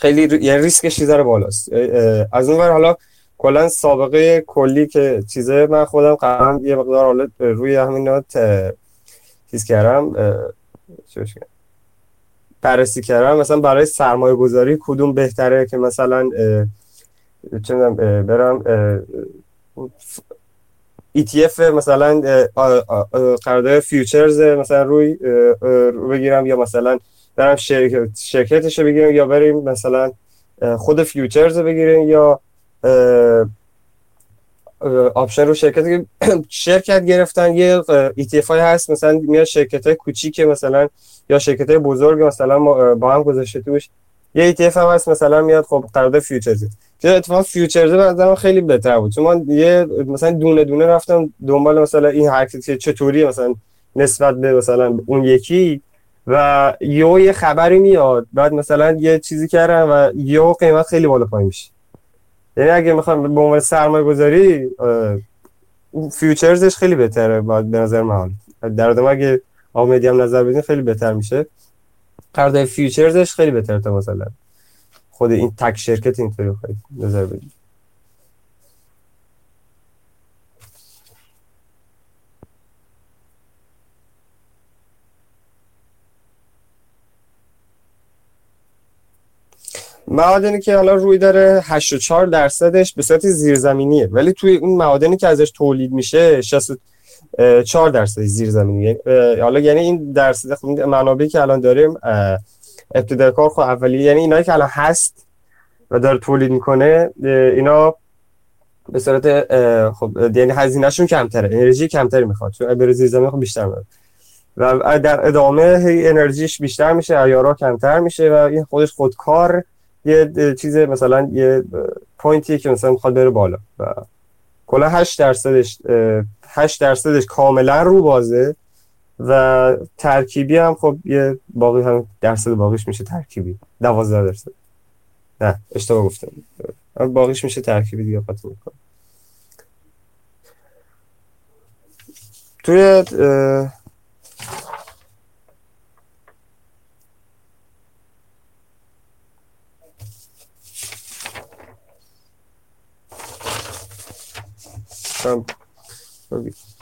خیلی یعنی ریسکش چیزا بالاست. از اون حالا کلا سابقه کلی که چیزه من خودم قرارم یه مقدار حالا روی همین چیز کردم بررسی کردم. مثلا برای سرمایه گذاری کدوم بهتره که مثلا چه برم ETF مثلا قرارداد فیوچرز مثلا روی بگیرم یا مثلا برم شرکتش بگیرم یا بریم مثلا خود futures بگیریم یا option رو شرکت [clears throat] شرکت گرفتن یه ETF های هست مثلا میاد شرکت های کوچیک مثلا یا شرکت های بزرگ مثلا با هم گذاشته توش. یه ETF هم هست مثلا میاد خب قرارداد futures. که اتفاقا futures به خیلی بهتر بود؟ چون من یه مثلا دونه دونه رفتم دنبال مثلا این حرکت چطوری مثلا نسبت به مثلا اون یکی و یه یه خبری میاد. بعد مثلا یه چیزی کردم و یه قیمت خیلی بالا پایین میشه. یعنی اگه می‌خوام به عنوان سرمایه گذاری فیوچرزش خیلی بهتره باید به نظر من. در اگه آمدی هم نظر بدین خیلی بهتر میشه. قرارداد فیوچرزش خیلی بهتره تا مثلا خود این تک شرکت اینطوری خیلی نظر بدید معادنی که حالا روی داره 84 درصدش به صورت زیرزمینیه. ولی توی اون معادنی که ازش تولید میشه 64 درصد زیرزمینیه حالا یعنی این درصد خب منابعی که الان داریم ابتدای کار خب اولی یعنی اینایی که الان هست و داره تولید می‌کنه اینا به صورت خب یعنی هزینهشون کمتره انرژی کمتری می‌خواد. چون بر زیرزمین خب بیشتر میاد و در ادامه انرژیش بیشتر میشه ایارا کمتر میشه و این خودش خودکار یه چیز مثلا یه پوینتیه که مثلا می‌خواد بره بالا و کلا 8 درصدش 8 درصدش کاملا رو بازه و ترکیبی هم خب یه باقی هم درصد باقیش میشه ترکیبی. 12 درصد. نه اشتباه گفتم. باقیش میشه ترکیبی دیگه قطع می‌کنم توی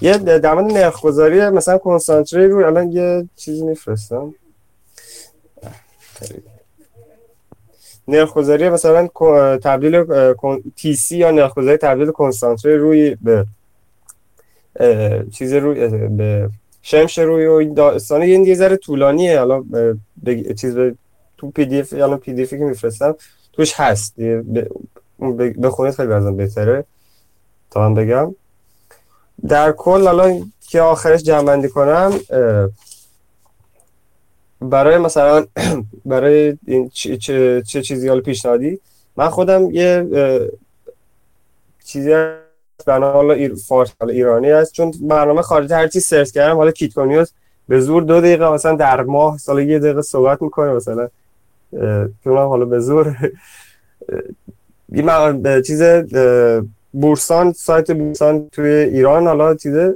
یه مورد نرخ گذاری مثلا کنسانتره رو الان یه چیزی میفرستم. نرخ گذاری مثلا تبدیل TC یا نرخ گذاری تبدیل کنسانتره روی به چیز روی به شمش روی و داستان. یه ذره طولانیه. حالا چیز به تو PDF الان PDF ی که میفرستم توش هست. بخونید خیلی برزن بهتره. تا من بگم. در کل الان که آخرش جمع کنم برای مثلا [clears throat] برای این چه, چه, چیزی حالا پیشنهادی؟ من خودم یه چیزی برنامه حالا ایر... فارس ایرانی است چون برنامه خارجی هر چی سرچ کردم حالا کیتکونیوس به زور دو دقیقه مثلا در ماه سال یه دقیقه صحبت می‌کنه مثلا. که حالا به زور. [laughs] این چیز بورسان سایت بورسان توی ایران حالا چیزه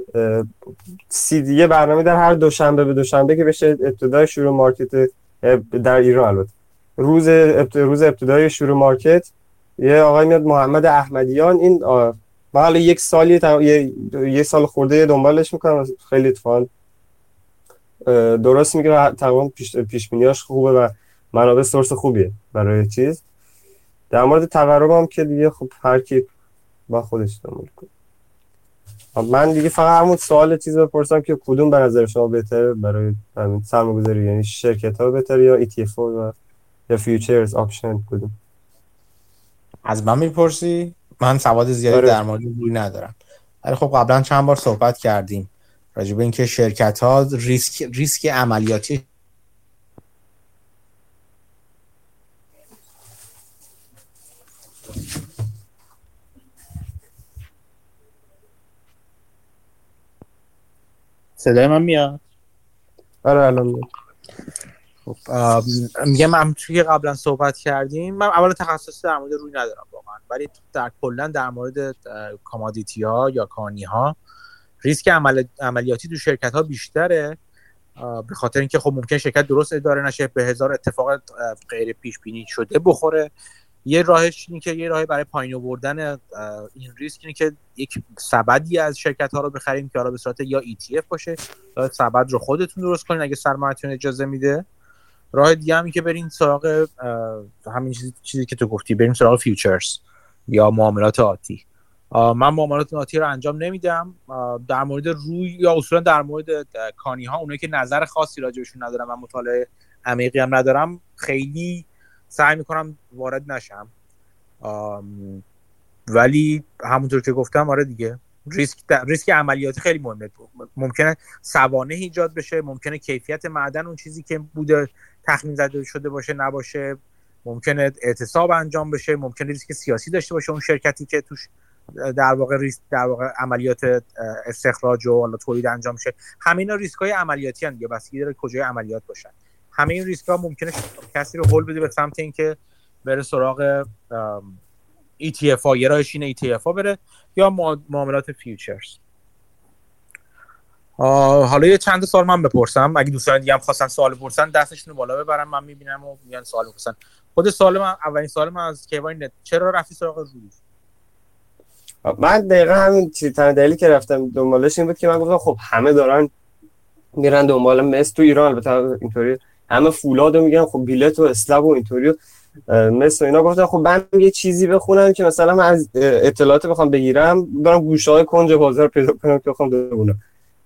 سی دیگه برنامه در هر دوشنبه به دوشنبه که بشه ابتدای شروع مارکت در ایران البته. روز روز ابتدای شروع مارکت یه آقای میاد محمد احمدیان این حالا یک سالی یه... یه سال خورده دنبالش می‌کنم خیلی اتفاقا درست میگه تقریبا پیش پیش خوبه و منابع source خوبیه برای چیز. در مورد تقرب هم که دیگه خب هر کی با خودش دنبال کنه. من دیگه فقط همون سوال چیز بپرسم که کدوم به نظر شما بهتره برای سرمایه‌گذاری؟ یعنی شرکت ها بهتره یا ETF و یا futures option کدوم؟ از من می‌پرسی؟ من سواد زیادی آره. در مورد روی ندارم. ولی خب قبلا چند بار صحبت کردیم. راجع به اینکه شرکت ها ریسک ریسک عملیاتی صدای من میاد؟ آره الان خب میگم من که قبلا صحبت کردیم من اول تخصص در مورد روی ندارم واقعا ولی در کلا در مورد commodity ها یا کانی ها ریسک عمل... عملیاتی تو شرکت ها بیشتره به خاطر اینکه خب ممکن شرکت درست اداره نشه به هزار اتفاق غیر پیش بینی شده بخوره. یه راهش اینه که یه راه برای پایین آوردن این ریسک اینه که یک سبدی از شرکت ها رو بخریم که حالا به صورت یا ETF باشه یا سبد رو خودتون درست کنین اگه سرمایه‌تون اجازه میده. راه دیگه همی که برین سراغ همین چیزی, چیزی که تو گفتی بریم سراغ فیوچرز یا معاملات آتی. من معاملات آتی رو انجام نمیدم. در مورد روی یا اصولا در مورد کانی ها اونایی که نظر خاصی راجبشون ندارم و مطالعه عمیقی هم ندارم خیلی سعی می‌کنم وارد نشم. ولی همونطور که گفتم آره دیگه. ریسک ریسک عملیاتی خیلی مهمه. ممکنه سوانه ایجاد بشه ممکنه کیفیت معدن اون چیزی که بوده تخمین زده شده باشه نباشه. ممکنه اعتصاب انجام بشه ممکنه ریسک سیاسی داشته باشه اون شرکتی که توش در واقع ریسک در واقع عملیات استخراج و حالا تولید انجام شه همه اینا ریسک های عملیاتی هستند یا بسیاری کجای عملیات باشن. همه این ریسک ها ممکنه کسی رو هول بده به سمت اینکه بره سراغ ETF ها یه راهش اینه ETF ها بره یا معاملات futures. حالا یه چند سال من بپرسم. اگه دوستان دیگه هم خواستن سوال بپرسن دستشون رو بالا ببرم من می‌بینم و میان سوال بپرسن خود سوال من اولین سوال من از کیوان چرا رفتی سراغ روی من دقیقا همین چیز دلیلی که رفتم دنبالش این بود که من گفتم خب همه دارن میرن دنبال مس تو ایران. البته اینطوری همه فولاد رو میگن خب بیلت و اسلب و اینطوری مثل اینا. گفتن خب من یه چیزی بخونم که مثلا من از اطلاعات بخوام بگیرم برم گوشه های کنج بازار پیدا کنم که بخوام بخونم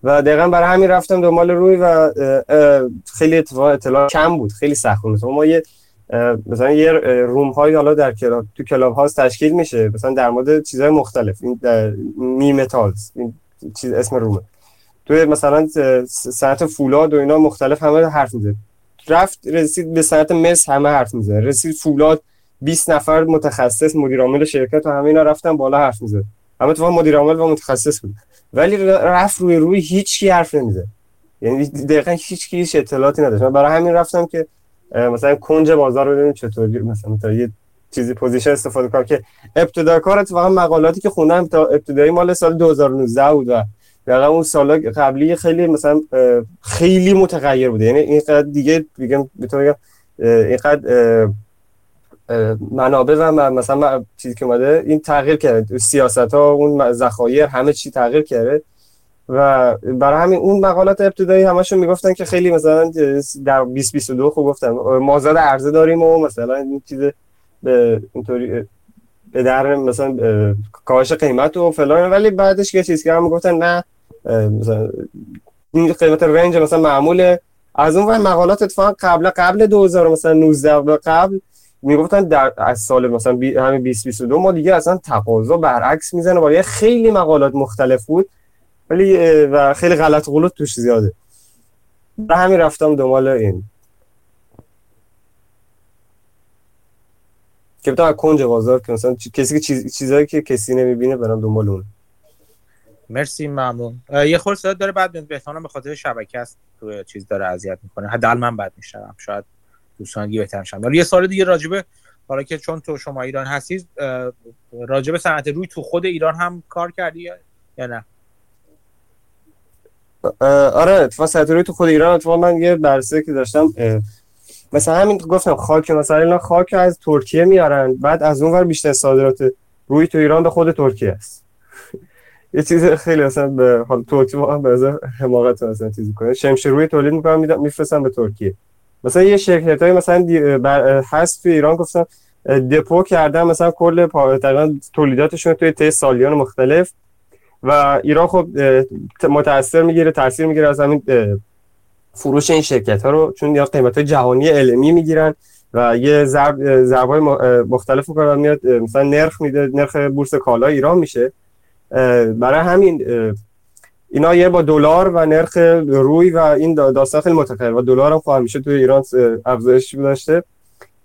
و دقیقا برای همین رفتم دنبال روی و خیلی اتفاق اطلاع کم بود خیلی سخت بود. ما یه مثلا یه room های حالا در کلاب تو کلاب هاوس تشکیل میشه مثلا در مورد چیزهای مختلف. این می متالز این چیز اسم room ه. توی مثلا ساعت فولاد و اینا مختلف همه حرف میزه رفت رسید به ساعت مس همه حرف میزه رسید فولاد 20 نفر متخصص مدیر عامل شرکت و همه اینا رفتن بالا حرف میزه همه تو مدیر عامل و متخصص بود. ولی رفت روی روی هیچ کی حرف نمیزه یعنی دقیقا هیچ کی هیچ اطلاعاتی نداشت. من برای همین رفتم که مثلا کنج بازار رو ببینیم چطوری مثلا تا یه چیزی position استفاده کنم که ابتدا کار اتفاقا مقالاتی که خوندم تا ابتدایی مال سال 2019 بود و دقیقا اون سال قبلی خیلی مثلا خیلی متغیر بوده. یعنی اینقدر دیگه بگم بگم اینقدر منابع و مثلا چیزی که اومده این تغییر کرده. سیاست ها اون ذخایر همه چی تغییر کرده. و برای همین اون مقالات ابتدایی همشون می‌گفتن که خیلی مثلا در 2022 خوب گفتن. مازاد عرضه داریم و مثلا این چیز به اینطوری به در مثلا کاهش قیمت و فلان. ولی بعدش یه چیز که هم می‌گفتن نه مثلا این قیمت رنج مثلا معمول از اون مقالات اتفاقا قبل قبل 2000 مثلا 19 قبل می‌گفتن در از سال مثلا بی همین 2022 ما دیگه اصلا تقاضا برعکس می‌زنه. ولی خیلی مقالات مختلف بود. ولی و خیلی غلط غلط توش زیاده. برای همین رفتم دنبال این. که بتا کنج بازار که مثلا کسی که چیز... چیزایی که کسی نمی‌بینه برام دنبال اون مرسی ممنون. یه خورده صدا داره بعد بهتانم به خاطر شبکه است تو چیز داره اذیت می‌کنه. حداقل من بد میشنم شاید دوستان دیگه بهتر شدن یه سال دیگه راجبه حالا که چون تو شما ایران هستید راجبه صنعت روی تو خود ایران هم کار کردی یا نه؟ آره اتفاقا صنعت روی تو خود ایران اتفاقا من یه بررسی که داشتم مثلا همین گفتم خاک مثلا اینا خاک از ترکیه میارن بعد از اون ور بیشتر صادرات روی تو ایران به خود ترکیه است. یه چیز خیلی مثلا به حال ترکیه واقعا به حماقت مثلا چیزی کنه. شمش روی تولید می‌کنن میفرستن به ترکیه. مثلا یه شرکت های مثلا هست تو ایران گفتن دپو کردن مثلا کل تقریبا تولیداتشون توی ته سالیان مختلف و ایران خب متاثر می‌گیره تاثیر می‌گیره از همین فروش این شرکت ها رو چون یا قیمت های جهانی علمی می‌گیرن و یه ضرب ضرب های مختلف می‌کنه و میاد مثلا نرخ میده نرخ بورس کالا ایران میشه. برای همین اینا یه با دلار و نرخ روی و این داستان خیلی متفاوت. و دلار هم خب همیشه توی ایران افزایش داشته.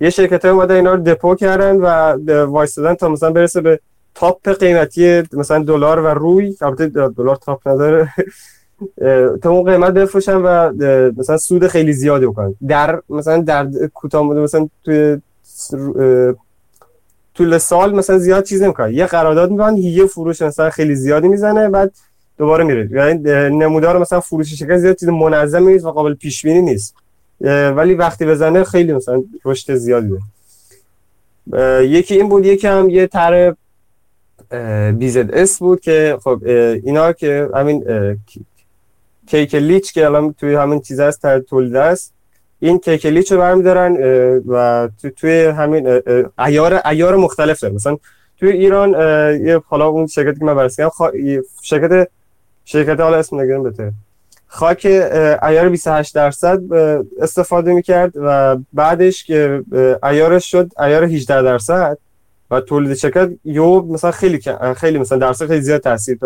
یه شرکت های اومده اینا رو دپو کردن و وایستادن تا مثلا برسه به تاپ قیمتی مثلا دلار و روی. البته دلار تاپ نداره. [laughs] تا اون قیمت بفروشن و مثلا سود خیلی زیادی بکنن. در مثلا در کوتاه مثلا توی طول سال مثلا زیاد چیز نمی‌کنه. یه قرارداد می‌کنن یه فروش مثلا خیلی زیادی می‌زنه بعد دوباره میره. یعنی نمودار مثلا فروش شرکت زیاد چیز منظمی نیست و قابل پیش بینی نیست ولی وقتی بزنه خیلی مثلا رشد زیادی یکی این بود یکی هم یه طرح بیزد اس بود که خب اینا که همین کیک لیچ که الان توی همین چیز هست تولید است این کیک لیچ رو برمیدارن و تو توی همین ایار ایار مختلف داره مثلا توی ایران یه حالا اون شرکتی که من بررسی شرکت شرکت حالا اسم نگیرم بهتره خاک ایار 28 درصد استفاده می‌کرد و بعدش که ایارش شد ایار 18 درصد و تولید شرکت یو مثلا خیلی خیلی مثلا درصد خیلی زیاد تاثیر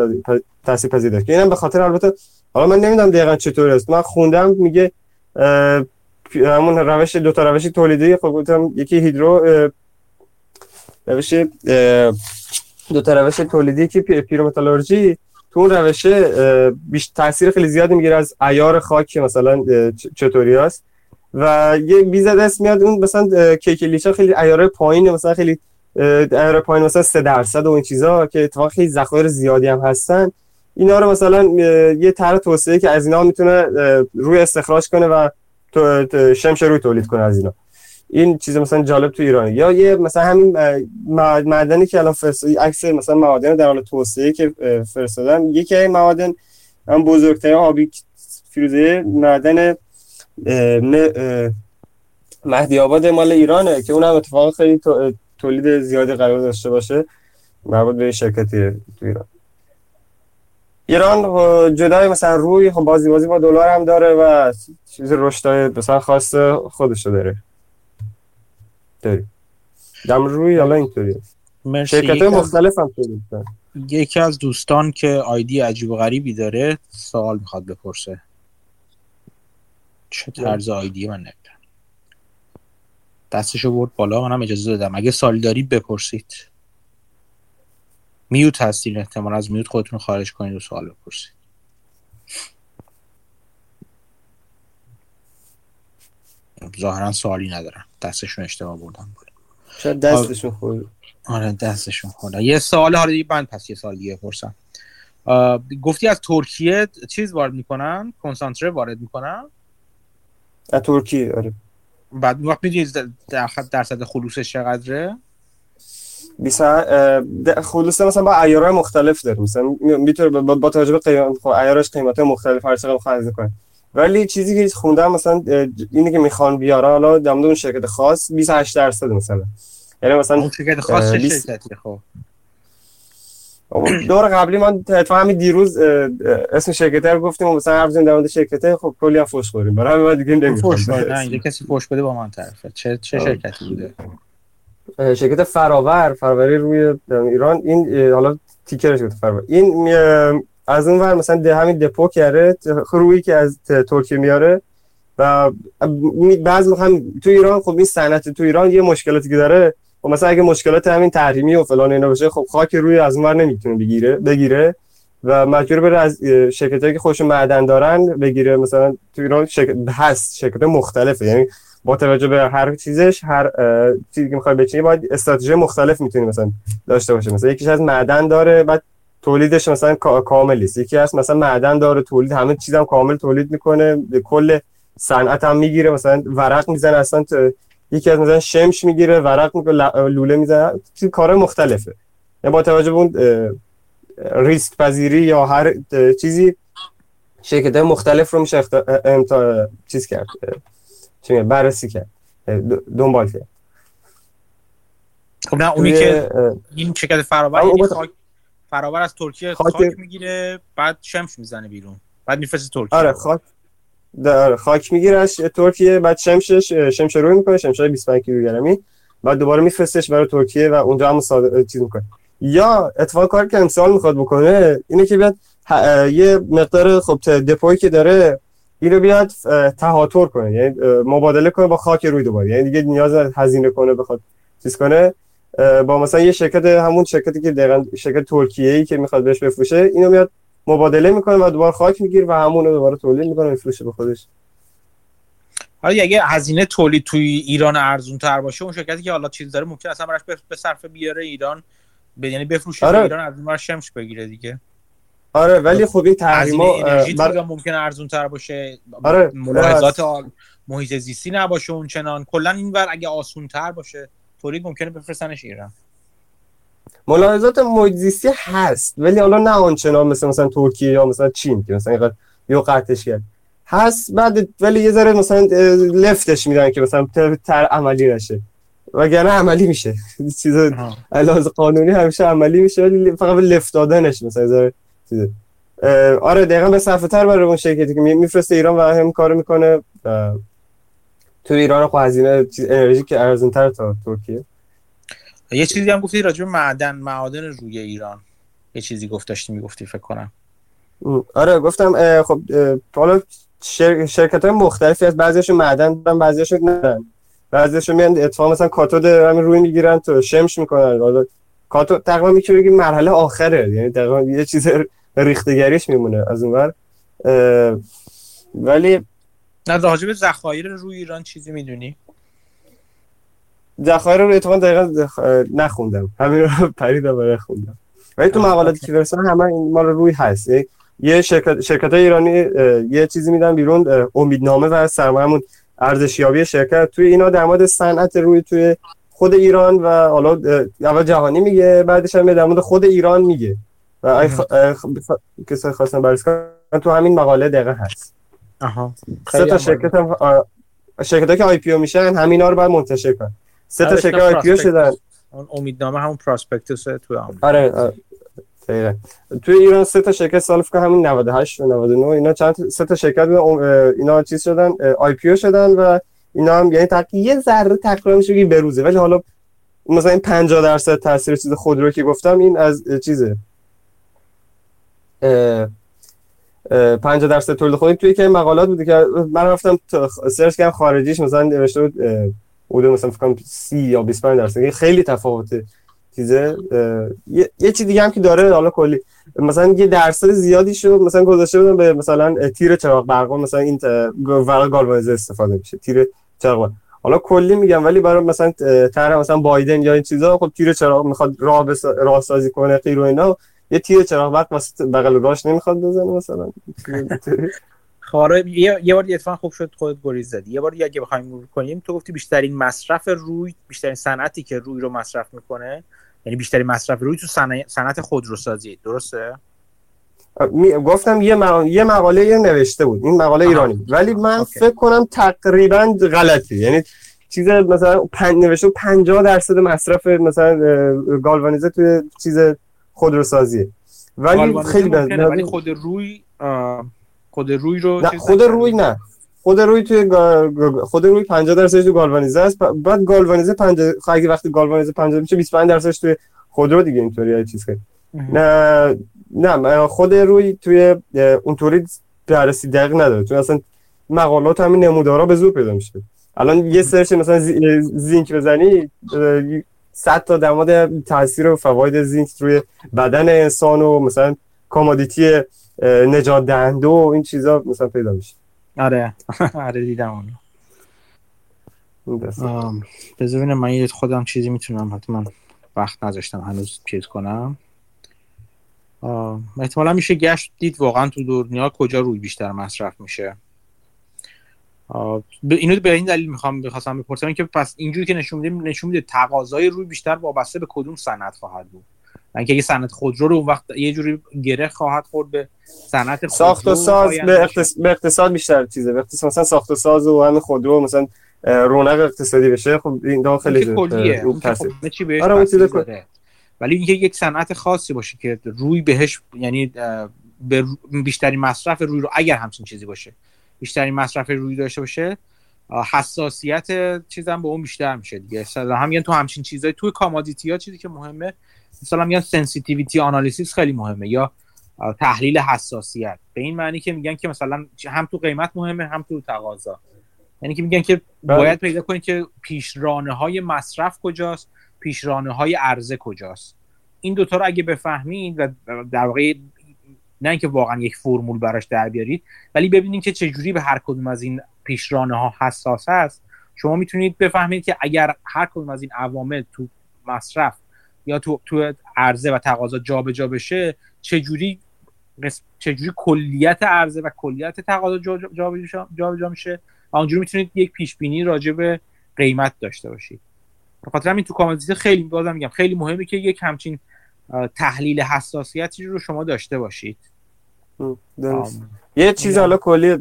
تاثیر پذیر داشت اینم به خاطر البته حالا من نمی‌دونم دقیقا چطور است. من خوندم میگه همون روش دو تا روش تولیدی خب گفتم یکی هیدرو روش دو تا روش تولیدی که پیرومتالورژی. تو اون روشه بیش تاثیر خیلی زیادی می‌گیره از ایار خاک مثلا چطوری است و یه بیزد اسم میاد اون مثلا کیکلیچا خیلی ایار پایین مثلا خیلی ایار پایین مثلا 3 درصد و این چیزا که اتفاقا خیلی ذخایر زیادی هم هستن. اینا رو مثلا یه طرح توسعه که از اینا می‌تونه روی استخراج کنه و شمش روی تولید کنه از اینا. این چیز مثلا جالب تو ایران یا یه مثلا همین معدنی که الان فرستادی عکس مثلا معادن در حال توسعه که فرستادن یکی این معادن هم بزرگترین آبی فیروزه معدن مهدی آباد مال ایرانه که اون هم اتفاقا خیلی تولید زیادی قرار داشته باشه. مربوط به شرکتی تو ایران. ایران جدای مثلا روی خب بازی بازی با دلار هم داره و چیز رشدای مثلا خاص خودشو داره. داری. دم روی حالا اینطوری؟ شرکت های مختلف هم یکی از دوستان که آیدی عجیب و غریبی داره سوال می‌خواد بپرسه. چه طرز آیدی من نمی‌دونم. دستشو برد بالا منم اجازه دادم. اگه سال داری بپرسید. میوت هستین احتمال از میوت خودتون خارج کنید و سوال بپرسید. ظاهرا سوالی ندارم. دستشون اشتباه بردم بود شاید دستشون خورد آره دستشون خورد یه سوال حالا دیگه من پس یه سال دیگه پرسم. گفتی از ترکیه چیز وارد می‌کنن؟ کنسانتره وارد می‌کنن؟ از ترکیه آره. بعد وقت می‌دونید درصد خلوصش چقدره؟ خلوص مثلا با عیارهای مختلف داره مثلا می‌تونه با, با توجه به قیمت خب عیارش قیمت مختلف هر چقدر خرج کنه. ولی چیزی که خوندم مثلا اینی که می‌خوان بیاره حالا در اون شرکت خاص 28 درصد مثلا. یعنی مثلا شرکت خاص چه شرکتی؟ خب. دور قبلی ما اتفاقا همین دیروز اسم شرکت رو گفتیم و مثلا حرف زدیم در مورد شرکت خب کلی هم فوش خوردیم. برای همین دیگه نمی‌خوام فوش نه [laughs] کسی فوش بده با من طرفه چه چه شرکتی بوده؟ شرکت فراور فراوری روی ایران این حالا تیکر شرکت فراور. این از اون ور مثلا ده همین دپو کرده روی که از ترکیه میاره و بعض هم تو ایران خب این صنعت تو ایران یه مشکلاتی که داره خب مثلا اگه مشکلات همین تحریمی و فلان اینا بشه خب خاک روی از اون ور نمی‌تونه بگیره بگیره و مجبور بره از شرکتایی که خودشون معدن دارن بگیره. مثلا تو ایران شرکت هست شرکت مختلفه یعنی با توجه به هر چیزش هر چیزی که می‌خوای بچینی باید استراتژی مختلف می‌تونی مثلا داشته باشه مثلا یکیش از معدن داره بعد تولیدش مثلا کامل است یکی از مثلا معدن داره تولید همه چیزم کامل تولید می‌کنه کل صنعت هم می‌گیره مثلا ورق می‌زنه اصلا یکی از مثلا شمش می‌گیره ورق می‌کنه لوله می‌زنه کار مختلفه. یعنی با توجه به اون ریسک پذیری یا هر چیزی شرکت مختلف رو میشه امتا... چیز کرد چی بررسی کرد. دنبال کرد. خب نه اونی که این شرکت فراور یعنی خاک فراور از ترکیه خاک, خاک می‌گیره بعد شمش می‌زنه بیرون. بعد میفرسته ترکیه. آره خاک در خاک می‌گیره از ترکیه بعد شمشش شمش روی می‌کنه شمش 25 کیلوگرمی بعد دوباره میفرستش برای ترکیه و اونجا هم صادر چیز می‌کنه. یا اتفاق کاری که امسال می‌خواد بکنه اینه که بیاد یه مقدار خب دپوی که داره اینو بیاد تهاتر کنه. یعنی مبادله کنه با خاک روی دوباره. یعنی دیگه نیاز هزینه کنه بخواد چیز کنه. با مثلا یه شرکت همون شرکتی که دقیقا شرکت ترکیه ای که می‌خواد بهش بفروشه اینو میاد مبادله می‌کنه و دوباره خاک می‌گیره و همون رو دوباره تولید می‌کنه میفروشه به خودش. حالا اگه هزینه تولید توی ایران ارزون تر باشه اون شرکتی که حالا چیز داره ممکن اصلا براش به صرف بیاره ایران به یعنی بفروشه آره. ایران از اون شمش بگیره دیگه. آره ولی خب این تحریما بر... ممکن ارزون تر باشه. آره. ملاحظات. محیط زیستی نباشه اون چنان. کلا این ور اگه آسون تر باشه تولید ممکنه بفرستنش ایران. ملاحظات محیط زیستی هست ولی حالا نه آنچنان مثل مثلا ترکیه یا مثلا چین که مثلا اینقدر یو قطعش کرد. هست بعد ولی یه ذره مثلا لفتش میدن که مثلا تر عملی نشه. وگرنه عملی میشه. [laughs] چیز علاوه قانونی همیشه عملی میشه ولی فقط لفت دادنش مثلا آره دقیقا به صرفه تر برای اون شرکتی که میفرسته ایران و هم کار می‌کنه تو ایران خب هزینه انرژی که ارزون تر تا ترکیه. یه چیزی هم گفتی راجع معدن معادن روی ایران. یه چیزی گفت داشتی می‌گفتی فکر کنم. آره گفتم خب حالا شرکت های مختلفی از بعضیشون معدن دارن بعضیشون ندارن. بعضیشون میان اتفاق مثلا کاتود همین روی می‌گیرن تو شمش می‌کنن. حالا کاتود تقریبا میشه مرحله آخره یعنی تقریبا یه چیز ریختگریش میمونه از اونور ولی نه راجع به ذخایر روی ایران چیزی می‌دونی؟ ذخایر رو اتفاقا دقیقا نخوندم. همین رو [laughs] پریدم و خوندم ولی تو مقالاتی که برسن همه این مال روی هست. یه شرکت شرکت ایرانی یه چیزی میدن بیرون امیدنامه و سرمایه‌مون ارزشیابی شرکت. توی اینا در مورد صنعت روی توی خود ایران و حالا اول جهانی میگه بعدش هم در مورد خود ایران میگه. و کسای خواستن بررسی کنن تو همین مقاله دقیقه هست. آها. سه تا شرکت هم شرکت که IPO میشن همینا رو باید منتشر کنن. سه تا آره، شرکت IPO شدن. اون امیدنامه همون prospectus تو آره, آره. توی ایران سه تا شرکت سال فکر همین 98 و 99 اینا چند سه تا شرکت اینا چیز شدن IPO شدن و اینا هم یعنی تقریبا یه ذره تقریبا میشه که بروزه ولی حالا مثلا این 50 درصد تاثیر چیز خودرو که گفتم این از چیزه. 50 درصد تولید خودی توی که مقالات بوده که من رفتم search کردم خارجیش مثلا نوشته بود بوده مثلا فکر کنم 30 یا 25 درصد. خیلی تفاوته چیزه. یه, یه چیز دیگه هم که داره حالا کلی. مثلا یه درصد زیادی شو مثلا گذاشته بودن به مثلا تیر چراغ برق مثلا این ورق گالوانیزه استفاده میشه تیر چراغ. حالا کلی میگم ولی برای مثلا طرح مثلا بایدن یا این چیزا خب تیر چراغ می‌خواد راه. راه سازی کنه غیر و اینا. یه تیر چراغ برق واسه بغل راش نمی‌خواد بزنه مثلا. [laughs] خاره یه یه بار اتفاق خوب شد خودت گریز زدی. یه بار اگه بخوایم مرور کنیم تو گفتی بیشترین مصرف روی بیشترین صنعتی که روی رو مصرف می‌کنه یعنی بیشترین مصرف روی تو صنعت خودروسازی درسته؟ می... گفتم یه, مق... یه مقاله یه نوشته بود. این مقاله ایرانی ولی من اوکی. فکر کنم تقریبا غلطی یعنی چیز مثلا پن... نوشته 50 درصد مصرف مثلا گالوانیزه توی چیز خودروسازی. ولی خیلی بد ولی خود روی خود روی رو نه خود روی نه. خود روی توی خود روی 50 درصدش تو گالوانیزه است. بعد گالوانیزه 50 خب اگه وقتی گالوانیزه 50 میشه 25 درصدش توی خودرو دیگه اینطوری چیز که نه نه خود روی توی اونطوری بررسی دقیق نداره. چون اصلا مقالات همین نمودارا به زور پیدا میشه. الان یه search مثلا zinc بزنی صد تا در مورد تاثیر و فواید zinc روی بدن انسان و مثلا commodity نجات دهنده و این چیزا مثلا پیدا میشه. آره. [laughs] آره دیدم اونو. بذار ببینم من یه خودم چیزی می‌تونم حتما وقت نذاشتم هنوز چیز کنم. احتمالا میشه گشت دید واقعا تو دنیا کجا روی بیشتر مصرف میشه. اینو به این دلیل می‌خوام بخواستم بپرسم. که پس اینجوری که نشون میده نشون میده تقاضای روی بیشتر وابسته به کدوم صنعت خواهد بود. اینکه اگه صنعت خودرو رو وقت یه جوری گره خواهد خورد به صنعت ساخت و ساز به, به, اقتصاد بیشتر چیزه. به اقتصاد مثلا ساخت و ساز و همین خودرو مثلا رونق اقتصادی بشه خب این دو خیلی کلیه. خب چی بهش آره ولی اینکه یک صنعت خاصی باشه که روی بهش یعنی به بیشترین مصرف روی رو اگر همچین چیزی باشه. بیشترین مصرف روی داشته باشه حساسیت چیزم به اون بیشتر میشه دیگه. مثلا هم تو همچین چیزای توی commodity ها چیزی که مهمه مثلا میگن sensitivity analysis خیلی مهمه یا تحلیل حساسیت. به این معنی که میگن که مثلا هم تو قیمت مهمه هم تو تقاضا. یعنی که میگن که بله. باید پیدا کنید که پیشرانه های مصرف کجاست پیشرانه های عرضه کجاست. این دوتا رو اگه بفهمید و در واقع نه اینکه واقعا یک فرمول براش در بیارید ولی ببینید که چجوری به هر کدوم از این پیشرانه ها حساس هست شما می‌تونید بفهمید که اگر هر کدوم از این عوامل تو مصرف یا تو تو عرضه و تقاضا جابجا بشه چجوری چجوری کلیت عرضه و کلیت تقاضا جابجا جا میشه و اونجوری می‌تونید یک پیش بینی راجع به قیمت داشته باشید. خاطر همین تو commodity خیلی بازم میگم خیلی مهمه که یک همچین تحلیل حساسیتی رو شما داشته باشید. یه چیز حالا کلی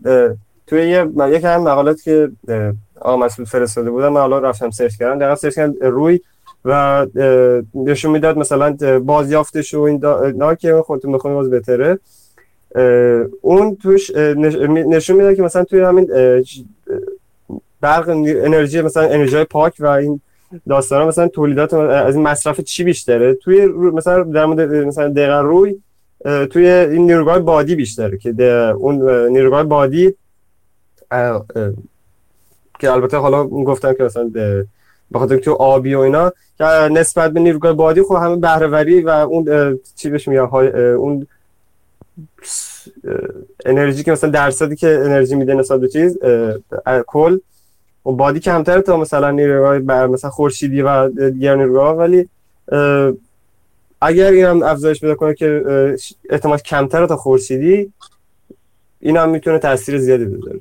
توی یه یک هم مقالات که آقا مسئول فرستاده بودن من حالا رفتم search کردم دقیقا search کردم روی و نشون می‌داد مثلا بازیافتش و این دا, که خودتون بخونید باز بهتره. اون توش نشون می‌داد که مثلا توی همین برق انرژی مثلا انرژی پاک و این داستانا مثلا تولیدات از این مصرف چی بیشتره؟ توی مثلا در مورد مثلا دقیقا روی توی این نیروگاه بادی بیشتره که اون نیروگاه بادی که البته حالا گفتم که مثلا به خاطر تو آبی و اینا که نسبت به نیروگاه بادی خب همه بهرهوری و اون چی بهش میگن اون انرژی که مثلا درصدی که انرژی میده نسبت به چیز کل و بادی کمتره تا مثلا نیروگاه مثلا خورشیدی و دیگر نیروگاه ولی اگر این هم افزایش پیدا کنه که احتمال کمتره تا خورشیدی این هم می‌تونه تاثیر زیادی بذاره.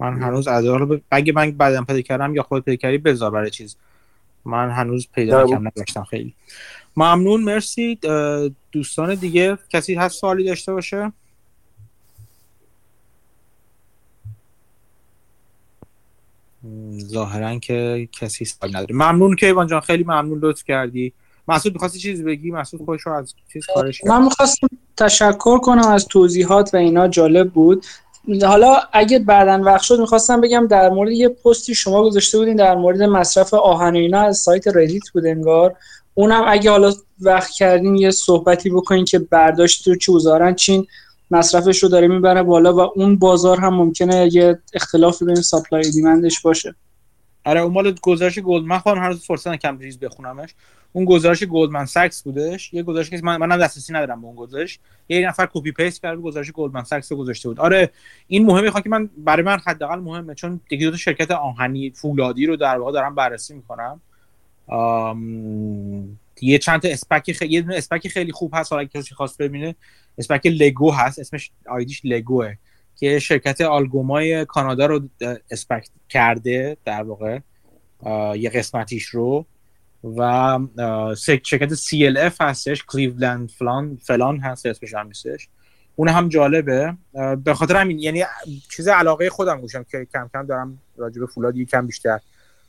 من هنوز ادعا رو اگه من بعدم پیدا کردم یا خود پیدا کردی بذار برای چیز. من هنوز پیدا کردم نگشتم خیلی. ممنون مرسی. دوستان دیگه کسی هست سوالی داشته باشه؟ ظاهرا که کسی سوال نداره. ممنون که ایوان جان خیلی ممنون لطف کردی. مسعود می‌خواستی چیزی بگی؟ مسعود خودش رو از چیز کارش من می‌خواستم تشکر کنم از توضیحات و اینا جالب بود. حالا اگه بعدا وقت شد می‌خواستم بگم در مورد یه پستی شما گذاشته بودین در مورد مصرف آهن اینا از سایت ردیت بود انگار. اونم اگه حالا وقت کردین یه صحبتی بکنین که برداشت تو چوزارن چین مصرفش رو داره می‌بره بالا و اون بازار هم ممکنه یه اختلافی بین supply demand ش باشه. آره اون مال گزارش گلدمن خواهم هر روز فرصت کم ریز بخونمش. اون گزارش گلدمن ساکس بودش. یه گزارش که من منم دسترسی ندارم به اون گزارش. یه نفر copy paste کرد گزارش گلدمن ساکس گذاشته بود. آره این مهمه. خواهم که من برای من حداقل مهمه چون دیگه دو شرکت آهنی فولادی رو در واقع دارم بررسی می‌کنم. یه چند تا SPAC خیلی یه SPAC خیلی خوب هست. حالا کسی خواست ببینه اسپک لگو هست اسمش آیدیش لگوه که شرکت آلگومای کانادا رو اسپک کرده در واقع یه قسمتیش رو. و شرکت CLF هستش کلیولند فلان فلان هست اسمش هم نیستش. اون هم جالبه. به خاطر همین یعنی چیز علاقه خودم گوشم که کم کم دارم راجع به فولاد یکم بیشتر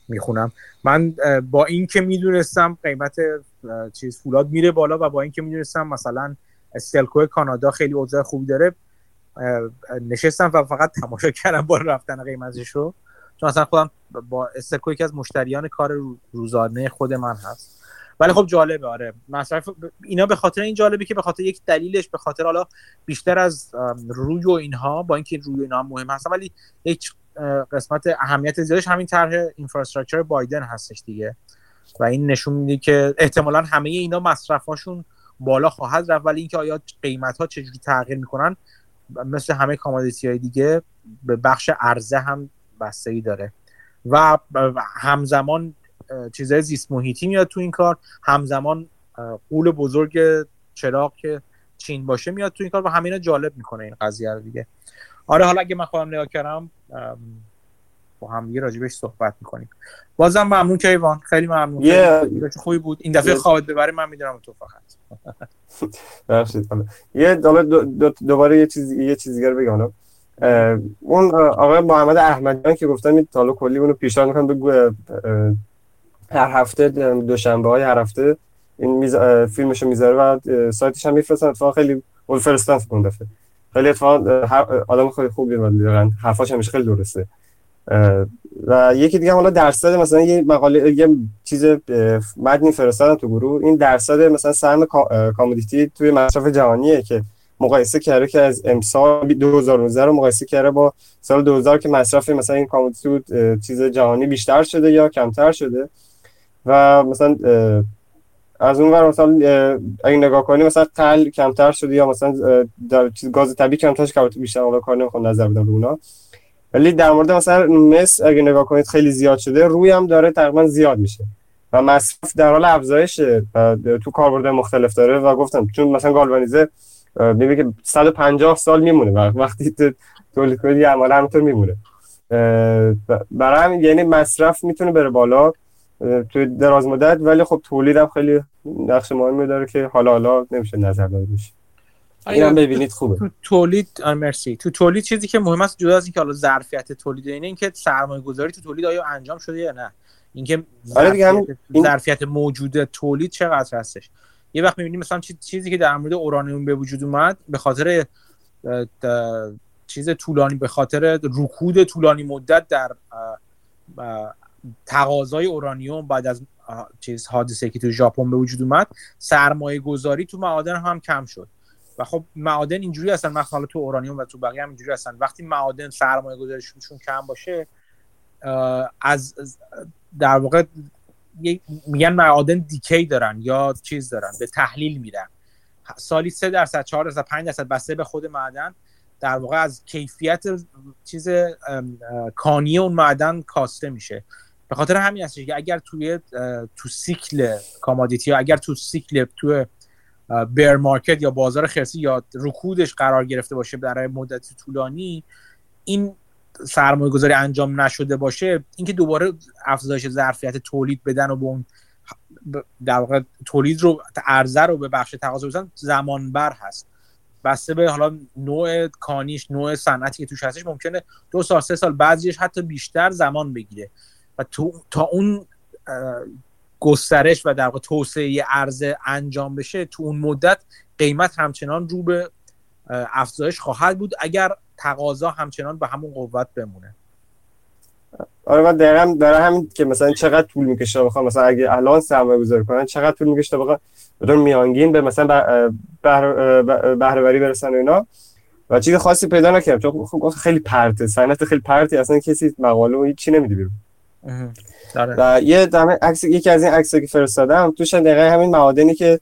می‌خونم. من با این که می‌دونستم قیمت چیز فولاد میره بالا و با اینکه می‌دونستم مثلا استلکو کانادا خیلی اوضاع خوبی داره. نشستم و فقط تماشا کردم با رفتن قیمتش رو چون اصلا خودم با استلکو یکی از مشتریان کار روزانه خود من هست. ولی خب جالبه آره. مصرف اینا به خاطر این جالبه که به خاطر یک دلیلش به خاطر حالا بیشتر از روی و اینها با اینکه روی اینها مهم هست ولی یک قسمت اهمیت زیادش همین طرح اینفراستراکچر بایدن هستش دیگه. و این نشون میده که احتمالا همه اینا مصرفاشون بالا خواهد رفت. ولی اینکه آیا قیمت ها چجوری تغییر می‌کنن؟ مثل همه کامادیتی های دیگه به بخش عرضه هم بستگی داره. و همزمان چیزای زیست محیطی میاد تو این کار. همزمان قول بزرگ چراغ که چین باشه میاد تو این کار و همینا جالب می‌کنه این قضیه رو دیگه. آره حالا اگه من خودم نگاه کردم با هم یه راجبش صحبت می‌کنیم. بازم ممنون که ایوان. خیلی ممنون. Yeah. خوبی بود. این دفعه yeah. خواهد ببری من می‌دونم تو فقط. [laughs] یه دوباره یه چیز یه چیز دیگه بگم. اون آقای محمد احمدیان که گفتن این تالو کلی اونو پیشنهاد می‌کنم بگو هر هفته دوشنبه های هر هفته این میز... فیلمشو می‌ذاره و سایتش هم میفرستن. اتفاقا خیلی اول فرستن اون دفعه. خیلی اتفاقا آدم خیلی خوبی واقعا حرفاش همیشه خیلی درسته. و یکی دیگه حالا درصد مثلا یه مقاله یه چیز متنی فرستادن تو گروه. این درصد مثلا سهم کامودیتی توی مصرف جهانیه که مقایسه کرده که از امسال 2019 رو مقایسه کرده با سال 2000 که مصرف مثلا این کامودیتی چیز جهانی بیشتر شده یا کمتر شده. و مثلا از اون ور مثلا اگه نگاه کنی مثلا تل کمتر شده یا مثلا در چیز گاز طبیعی کمتر شده که بیشتر حالا کار نمی‌خوام نظر بدم رو اونا. ولی در مورد مثلا مس اگه نگاه کنید خیلی زیاد شده روی هم داره تقریبا زیاد میشه. و مصرف در حال افزایش تو کاربرد مختلف داره و گفتم چون مثلا گالوانیزه میگه که 150 سال میمونه وقتی تولید کنید یه عمل همینطور میمونه. برای همین یعنی مصرف می‌تونه بره بالا تو دراز مدت ولی خب تولید هم خیلی نقش مهمی داره که حالا حالا نمیشه نظر داده بشه اینم ببینید خوبه. تو تولید مرسی. تو تولید چیزی که مهم است جدا از اینکه حالا ظرفیت تولید اینه اینکه سرمایه گذاری تو تولید آیا انجام شده یا نه. اینکه آره ظرفیت, این... ظرفیت موجود تولید چقدر هستش. یه وقت می‌بینیم مثلا چیزی که در مورد اورانیوم به وجود اومد به خاطر چیز طولانی به خاطر رکود طولانی مدت در تقاضای اورانیوم بعد از چیز حادثه که تو ژاپن به وجود اومد سرمایه گذاری تو معادن هم کم شد. و خب معادن اینجوری هستن. مثلا تو اورانیوم و تو بقیه هم اینجوری هستن. وقتی معادن سرمایه گذاریشون کم باشه از در واقع میگن معادن دیکی دارن یا چیز دارن به تحلیل میرن. سالی 3 درصد 4 درصد 5 درصد بسته به خود معدن. در واقع از کیفیت چیز کانی اون معدن کاسته میشه. به خاطر همین هستش که اگر توی تو سیکل commodity یا اگر تو سیکل تو bear market یا بازار خرسی یا رکودش قرار گرفته باشه برای مدت طولانی این سرمایه گذاری انجام نشده باشه اینکه دوباره افزایش ظرفیت تولید بدن و به اون در واقع تولید رو عرضه رو به بخش تقاضا بزن زمان بر هست. بسته به حالا نوع کانیش نوع صنعتی که توش هستش ممکنه دو سال سه سال بعضیش حتی بیشتر زمان بگیره. و تو تا اون گسترش و در واقع توسعه عرضه انجام بشه تو اون مدت قیمت همچنان رو به افزایش خواهد بود اگر تقاضا همچنان به همون قوت بمونه. آره من دقیقا برای همین که مثلا چقدر طول می‌کشه بخوام مثلا اگه الان سرمایه گذاری کنن چقدر طول می‌کشه بخوام بدون میانگین به مثلا بهره وری برسن و اینا. و چیز خاصی پیدا نکردم چون خب خیلی پرته صنعت خیلی پرتی اصلا کسی مقاله و هیچ چی نمیده بیرون. و یه دمه عکس یکی از این عکسایی که فرستادم توش دقیقا همین معادنی که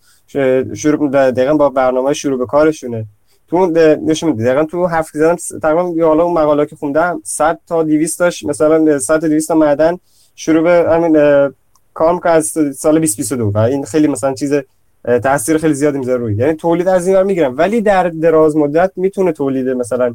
شروع دقیقا با برنامه شروع به کارشونه. تو نشون میده دقیقا تو هفت زدم تقریبا حالا اون مقاله که خوندم 100 تا 200 تاش مثلا 100 تا 200 تا معدن شروع به همین کار می‌کنه از سال 2022 و این خیلی مثلا چیز تاثیر خیلی زیادی می‌ذاره روی. یعنی تولید از این می‌گیرم. ولی در دراز مدت می‌تونه تولید مثلا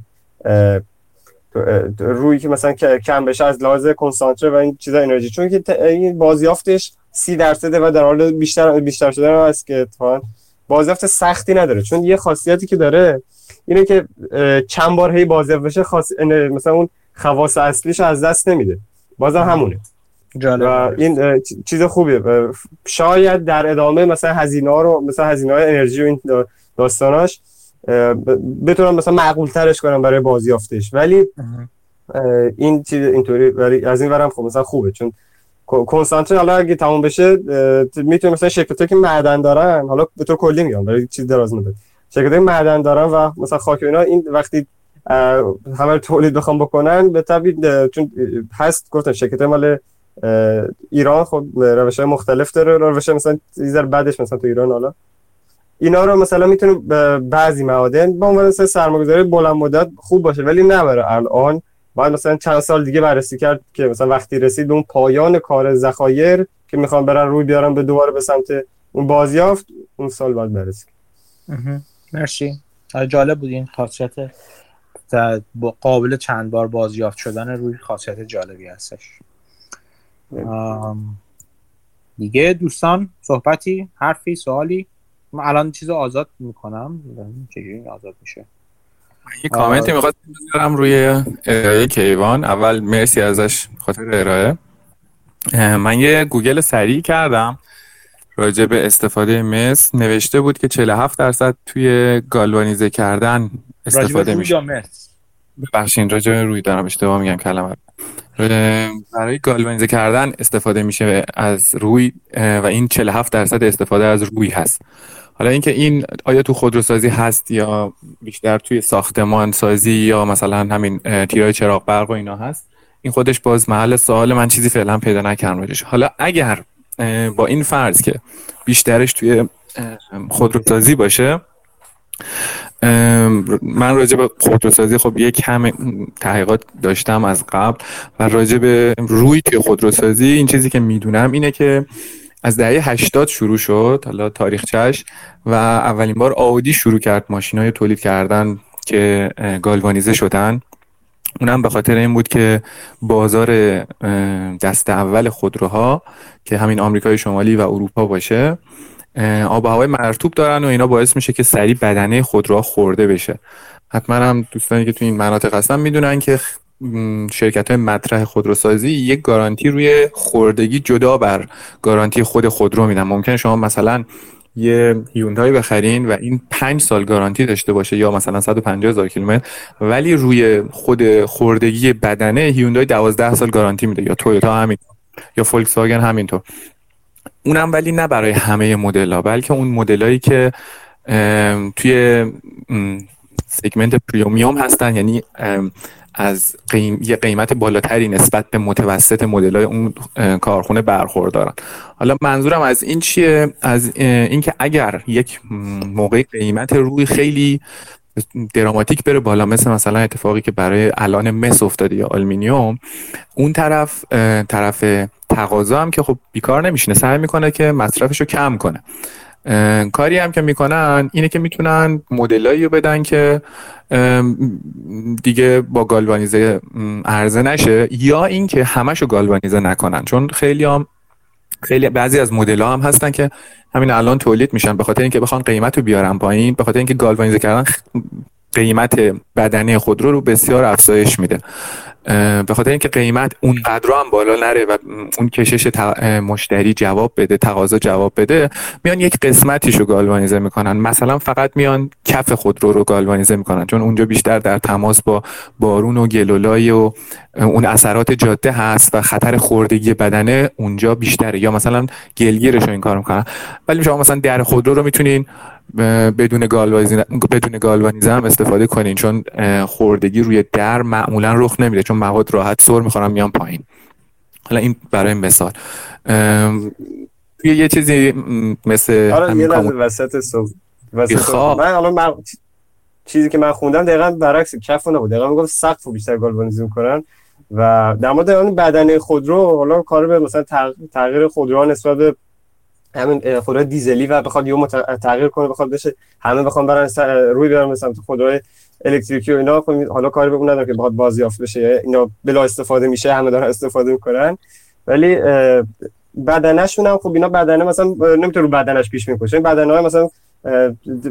روی که مثلا کم بشه از لحاظ کنسانتره و این چیزا انرژی. چون که این بازیافتش 30 درصده و در حال بیشتر بیشتر شدن است که اتفاقا بازیافت سختی نداره. چون یه خاصیتی که داره اینه که چند بار هی بازیافت بشه خاص مثلا اون خواص اصلیش از دست نمیده. بازم همونه. جالب. و این چیز خوبیه. شاید در ادامه مثلا هزینه رو مثلا هزینه های انرژی و این داستاناش بتونم مثلا معقول ترش کنم برای بازیافتش. ولی این چیز اینطوری ولی از این ورم خب مثلا خوبه چون کنسانتره حالا اگه تموم بشه می‌تونه مثلا شرکتایی که معدن دارن حالا به طور کلی میگم برای چیز دراز مدت. شرکتایی معدن دارن و مثلا خاک اینا این وقتی همه تولید بخوام بکنن به طبیع چون هست گفتم شرکت مال ایران خب روش های مختلف داره روش مثلا ایزر بعدش مثلا تو ایران حالا اینا رو مثلا می‌تونه بعضی معادن با عنوان سرمایه‌گذاری بلند مدت خوب باشه ولی نه الان. باید مثلا چند سال دیگه بررسی کرد که مثلا وقتی رسید اون پایان کار ذخایر که می‌خوان برن روی بیارن به دوباره به سمت اون بازیافت اون سال باید بررسی مرسی. جالب بود این خاصیت قابل چند بار بازیافت شدن روی خاصیت جالبی هستش. دیگه دوستان صحبتی حرفی سوالی؟ من الان چیز آزاد می‌کنم. چجوری آزاد میشه؟ یه کامنتی می‌خواد بذارم روی ارائه کیوان. اول مرسی ازش خاطر ارائه. من یه گوگل سریع کردم. راجع به استفاده مس. نوشته بود که 47 درصد توی گالوانیزه کردن استفاده میشه. ببخشید راجع به روی دارم اشتباه میگم کلمه. برای گالوانیزه کردن استفاده میشه از روی و این 47 درصد استفاده از روی هست. حالا اینکه این آیا تو خودروسازی هست یا بیشتر توی ساختمان سازی یا مثلا همین تیرای چراغ برق و اینا هست این خودش باز محل سوال من چیزی فعلا پیدا نکردم حالا اگر با این فرض که بیشترش توی خودروسازی باشه من راجع به خودروسازی خب یک کم تحقیقات داشتم از قبل و راجع به روی توی خودروسازی این چیزی که می‌دونم اینه که از دهه 80 شروع شد حالا تاریخچش و اولین بار آودی شروع کرد ماشین های تولید کردن که گالوانیزه شدن. اونم به خاطر این بود که بازار دست اول خودروها که همین آمریکای شمالی و اروپا باشه آب و هوای مرتوب دارن و اینا باعث میشه که سریع بدنه خودروها خورده بشه. حتما هم دوستانی که تو این مناطق هستن می‌دونن که شرکت های مطرح خودروسازی یک گارانتی روی خوردگی جدا بر گارانتی خود خودرو میدن. ممکن شما مثلا یه هیوندای بخرین و این پنج سال گارانتی داشته باشه یا مثلا 150 هزار کیلومتر ولی روی خود خوردگی بدنه هیوندای 12 سال گارانتی میده یا تویوتا همین یا فولکس واگن همینطور. اونم ولی نه برای همه مدل ها بلکه اون مدلایی که توی segment premium هستن یعنی از قیم... یه قیمت بالاتری نسبت به متوسط مدل های اون کارخونه برخوردارن. حالا منظورم از این چیه؟ از اینکه اگر یک موقع قیمت روی خیلی دراماتیک بره بالا مثل مثلا اتفاقی که برای الان مس افتاده یا آلمینیوم اون طرف طرف تقاضا هم که خب بیکار نمیشینه سعی می‌کنه که مصرفش رو کم کنه. کاری هم که می‌کنن اینه که می‌تونن مدلایی رو بدن که دیگه با گالوانیزه عرضه نشه یا اینکه همشو گالوانیزه نکنن. چون خیلی هم خیلی بعضی از مدل ها هم هستن که همین الان تولید میشن به خاطر اینکه بخوان قیمت رو بیارن پایین به خاطر اینکه گالوانیزه کردن قیمت بدنه خودرو رو بسیار افزایش میده. به خاطر اینکه قیمت اونقدر هم بالا نره و اون کشش مشتری جواب بده تقاضا جواب بده میان یک قسمتیش رو گالوانیزه می‌کنن. مثلا فقط میان کف خودرو رو گالوانیزه می‌کنن چون اونجا بیشتر در تماس با بارون و گلولای و اون اثرات جاده هست و خطر خوردگی بدنه اونجا بیشتره. یا مثلا گلگیرش رو این کار می‌کنن. ولی شما مثلا در خودرو رو می‌تونین بدون گالوانیزه بدون گالوانیزه هم استفاده کنین. چون خوردگی روی در معمولا رخ نمیده چون مواد راحت سر می‌خورن میان پایین. حالا این برای مثال. یه چیزی مثل آره یه وسط صبح وسط من الان من چیزی که من خوندم دقیقا برعکس کف نبود. دقیقا میگم سقف بیشتر گالوانیزه کنن و در مورد اون بدنه خودرو حالا کار به مثلا تغییر خودرو نسبت به همین خودرو دیزلی و بخواد یه تغییر کنه بخواد بشه همه بخوام برن روی بیارن به سمت خودروی الکتریکی و اینا. خب حالا کاری به اون نداره که بخواد بازیافت بشه اینا بلا استفاده میشه همه دارن استفاده می‌کنن. ولی بدنشون هم خب اینا بدنه مثلا نمی‌تونه رو بدنش پیش می‌کنه بدنه های مثلا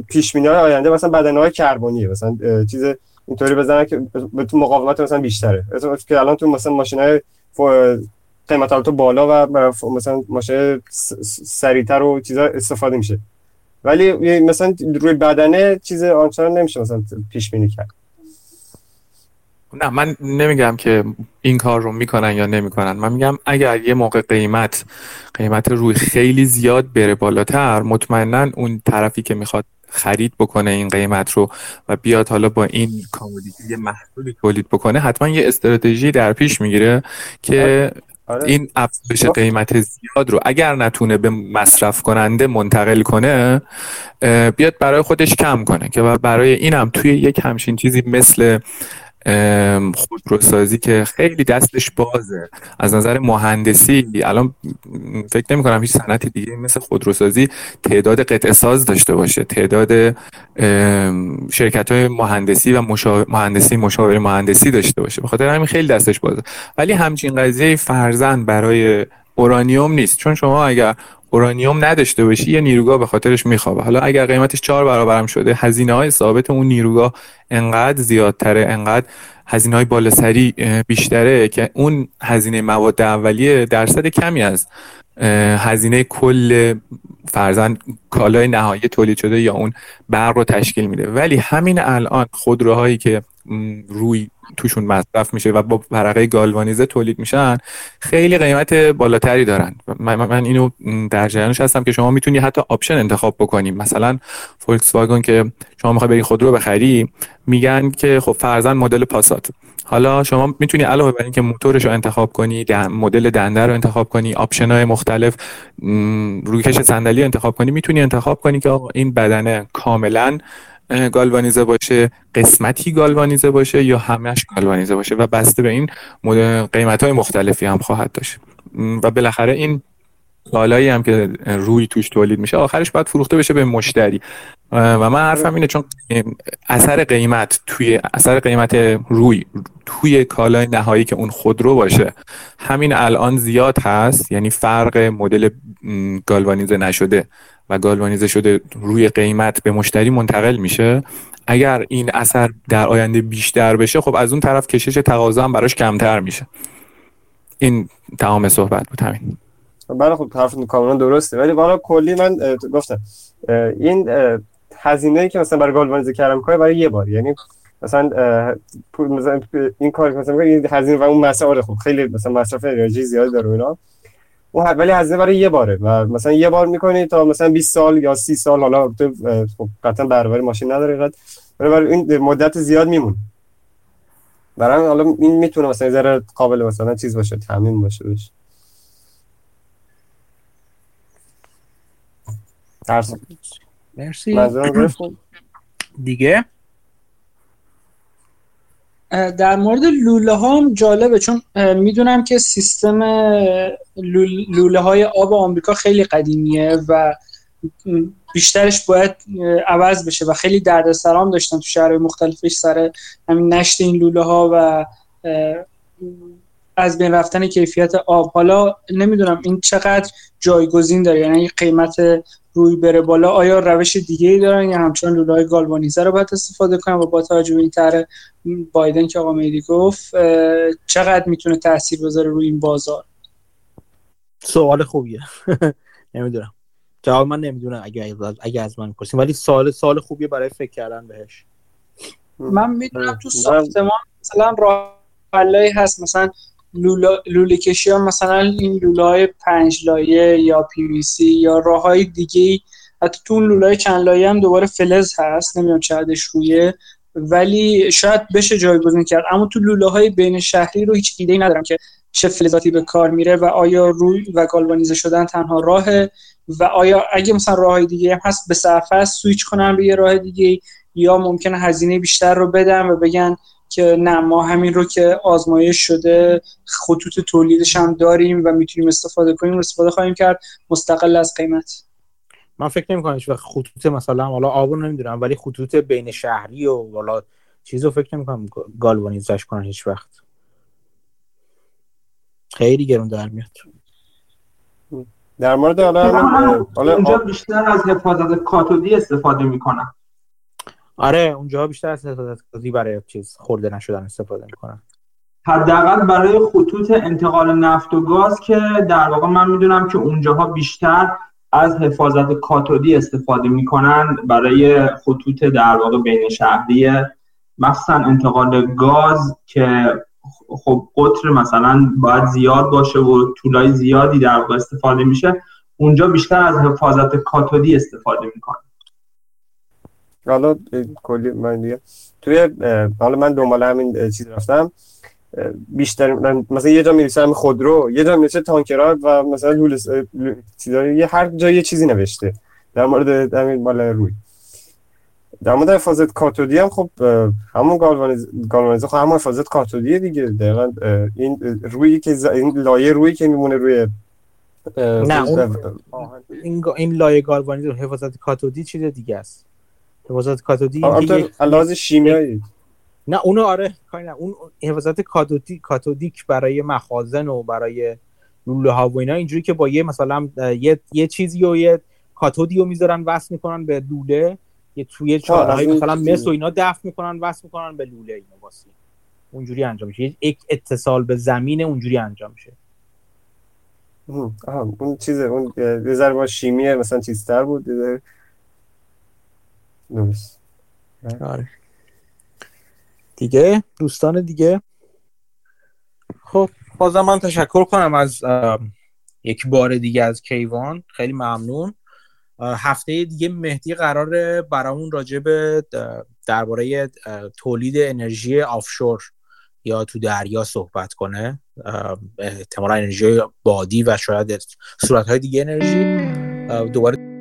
پیش های آینده مثلا بدنه های کربنیه. مثلا چیز اینطوری بزنن که به تو مقاومت مثلا بیشتره. که الان تو مثلا ماشین های قیمت تو بالا و مثلا ماشین سریعتر و چیزا استفاده میشه. ولی مثلا روی بدنه چیز آنچنان نمیشه مثلا پیش بینی کرد. نه من نمیگم که این کار رو می‌کنن یا نمی‌کنن. من میگم اگر یه موقع قیمت قیمت روی خیلی زیاد بره بالاتر مطمئنا اون طرفی که می‌خواد خرید بکنه این قیمت رو و بیاد حالا با این کامودیتی محصولی تولید بکنه حتما یه استراتژی در پیش می‌گیره که آره. این افزایش قیمت زیاد رو اگر نتونه به مصرف کننده منتقل کنه بیاد برای خودش کم کنه که برای اینم توی یک همچین چیزی مثل خودروسازی که خیلی دستش بازه. از نظر مهندسی الان فکر نمی کنم هیچ صنعت دیگه مثل خودروسازی تعداد قطع ساز داشته باشه. تعداد شرکت های مهندسی و مهندسی مشاور مهندسی داشته باشه. به خاطر همین خیلی دستش بازه. ولی همچین قضیه فرزن برای اورانیوم نیست. چون شما اگر اورانیوم نداشته باشی یه نیروگاه به خاطرش میخوابه. حالا اگر قیمتش چهار برابرم شده هزینه های ثابت اون نیروگاه انقدر زیادتره انقدر هزینه های بالاسری بیشتره که اون هزینه مواد اولیه درصد کمی از هزینه کل فرضا کالای نهایی تولید شده یا اون برق رو تشکیل میده. ولی همین الان خودروهایی که روی توشون مصرف میشه و با ورقه گالوانیزه تولید میشن خیلی قیمت بالاتری دارن. من, اینو در جریانش هستم که شما می‌تونی حتی آپشن انتخاب بکنی. مثلا فولکس واگن که شما می‌خوای بری خودرو بخری میگن که خب فرضا مدل پاسات. حالا شما می‌تونی علاوه بر اینکه موتورش رو انتخاب کنی مدل دنده رو انتخاب کنی آپشن های مختلف روکش صندلی انتخاب کنی می‌تونی انتخاب کنی که این بدنه کاملا گالوانیزه باشه قسمتی گالوانیزه باشه یا همش گالوانیزه باشه و بسته به این قیمت های مختلفی هم خواهد داشت. و بالاخره این کالایی هم که روی توش تولید میشه آخرش باید فروخته بشه به مشتری. و من حرفم اینه چون اثر قیمت توی اثر قیمت روی توی کالای نهایی که اون خودرو باشه همین الان زیاد هست یعنی فرق مدل گالوانیزه نشده. و گالوانیزه شده روی قیمت به مشتری منتقل میشه اگر این اثر در آینده بیشتر بشه خب از اون طرف کشش تقاضا هم براش کمتر میشه. این تمام صحبت بود. همین. بله خب حرف کاملا درسته. ولی والا کلی من گفتم این هزینه ای که مثلا برای گالوانیزه کردم کار برای یه بار. یعنی مثلا این کار مثلا این هزینه و اون مسئله خب خیلی مثلا مصرف انرژی زیاد داره اینا. اون ولی هزینه برای یه باره و مثلا یه بار می‌کنی تا مثلا 20 سال یا 30 سال حالا خب قطعا برابر ماشین نداره قد برای این مدت زیاد میمونه. برای حالا این می‌تونه مثلا ذره قابل مثلا چیز باشه تامین باشه بشه مرسی. دیگه؟ در مورد لوله ها هم جالبه چون می‌دونم که سیستم لوله های آب آمریکا خیلی قدیمیه و بیشترش باید عوض بشه و خیلی دردسرام داشتن تو شهرهای مختلفش سر همین نشت این لوله ها و از بین رفتن کیفیت آب. حالا نمی‌دونم این چقدر جایگزین داره یعنی قیمت روی بره بالا آیا روش دیگه ای دارن یا همچنان لوله های گالوانیزه رو باید استفاده کنن؟ و با توجه به این طرح بایدن که آقا میدی گفت چقدر می‌تونه تاثیر بذاره روی این بازار؟ سوال خوبیه. [laughs] نمی‌دونم. جواب من نمی‌دونم اگه اگه از من پرسیم ولی سوال سوال خوبیه برای فکر کردن بهش. من می‌دونم تو ساختمان مثلا راه هست. مثلا لوله کشی ها مثلا این لوله پنج لایه یا پی وی سی یا راه های دیگه حتی تو اون لوله چند لایه هم دوباره فلز هست نمی‌دونم چقدرش رویه ولی شاید بشه جایگزین کرد. اما تو لوله های بین شهری رو هیچ ایده ای ندارم که چه فلزاتی به کار میره و آیا روی و گالوانیزه شدن تنها راهه و آیا اگه مثلا راه دیگه هم هست به صرفه سویچ کنن به یه راه دیگه یا ممکنه هزینه بیشتر رو بدن و بگن که نه ما همین رو که آزمایش شده خطوط تولیدش هم داریم و می‌تونیم استفاده کنیم استفاده خواهیم کرد. مستقل از قیمت. من فکر نمی کنم وقت خطوط مثلا حالا آب نمی‌دونم ولی خطوط بین شهری و حالا چیزو فکر نمی کنم گالوانیزش کنن هیچ وقت خیلی گرون در میاد. در مورد حالا حالا اینجا بیشتر از حفاظت کاتودی استفاده می‌کنن. آره اونجا بیشتر از حفاظتی برای چیز خورده نشدن استفاده می‌کنن. حداقل برای خطوط انتقال نفت و گاز که در واقع من می‌دونم که اونجاها بیشتر از حفاظت کاتودی استفاده می‌کنن برای خطوط در واقع بین شهری مخصوصا انتقال گاز که خب قطر مثلا باید زیاد باشه و طولای زیادی در واقع استفاده میشه اونجا بیشتر از حفاظت کاتودی استفاده می‌کنن. حالا کلی من دیگه. توی حالا من دنبال همین چیز رفتم. بیشتر مثلا یه جا می‌رسه همین خودرو یه جا می‌رسه تانکرات و مثلا لولس یه هر جا یه چیزی نوشته. در مورد همین مال روی. در مورد حفاظت کاتودی هم خب همون گالوانیز گالوانیز خب همون حفاظت کاتودی دیگه. دقیقا این روی که این لایه روی که میمونه روی نه اون این این لایه گالوانیز حفاظت کاتودی چیز دیگه است. حفاظت کاتودی لازم شیمیایی. نه اونو آره کاری نه. اون حفاظت کاتودی کاتودیک برای مخازن و برای لوله ها و اینا اینجوری که با یه مثلا یه, یه چیزی و یه کاتودی رو می‌ذارن وصل می‌کنن به لوله. یه توی چالهای مثلا مس و اینا دفع می‌کنن وصل می‌کنن به لوله اینا واسه. اونجوری انجام میشه. یک اتصال به زمین اونجوری انجام میشه. اون چیزه اون یه ذره با شیمی مثلا چیزتر بود درست آره. دیگه؟ دوستان دیگه؟ خب بازم من تشکر کنم از یک بار دیگه از کیوان. خیلی ممنون. هفته دیگه مهدی قراره برامون راجع به درباره تولید انرژی آفشور یا تو دریا صحبت کنه. احتمالا انرژی بادی و شاید صورت دیگه انرژی. دوباره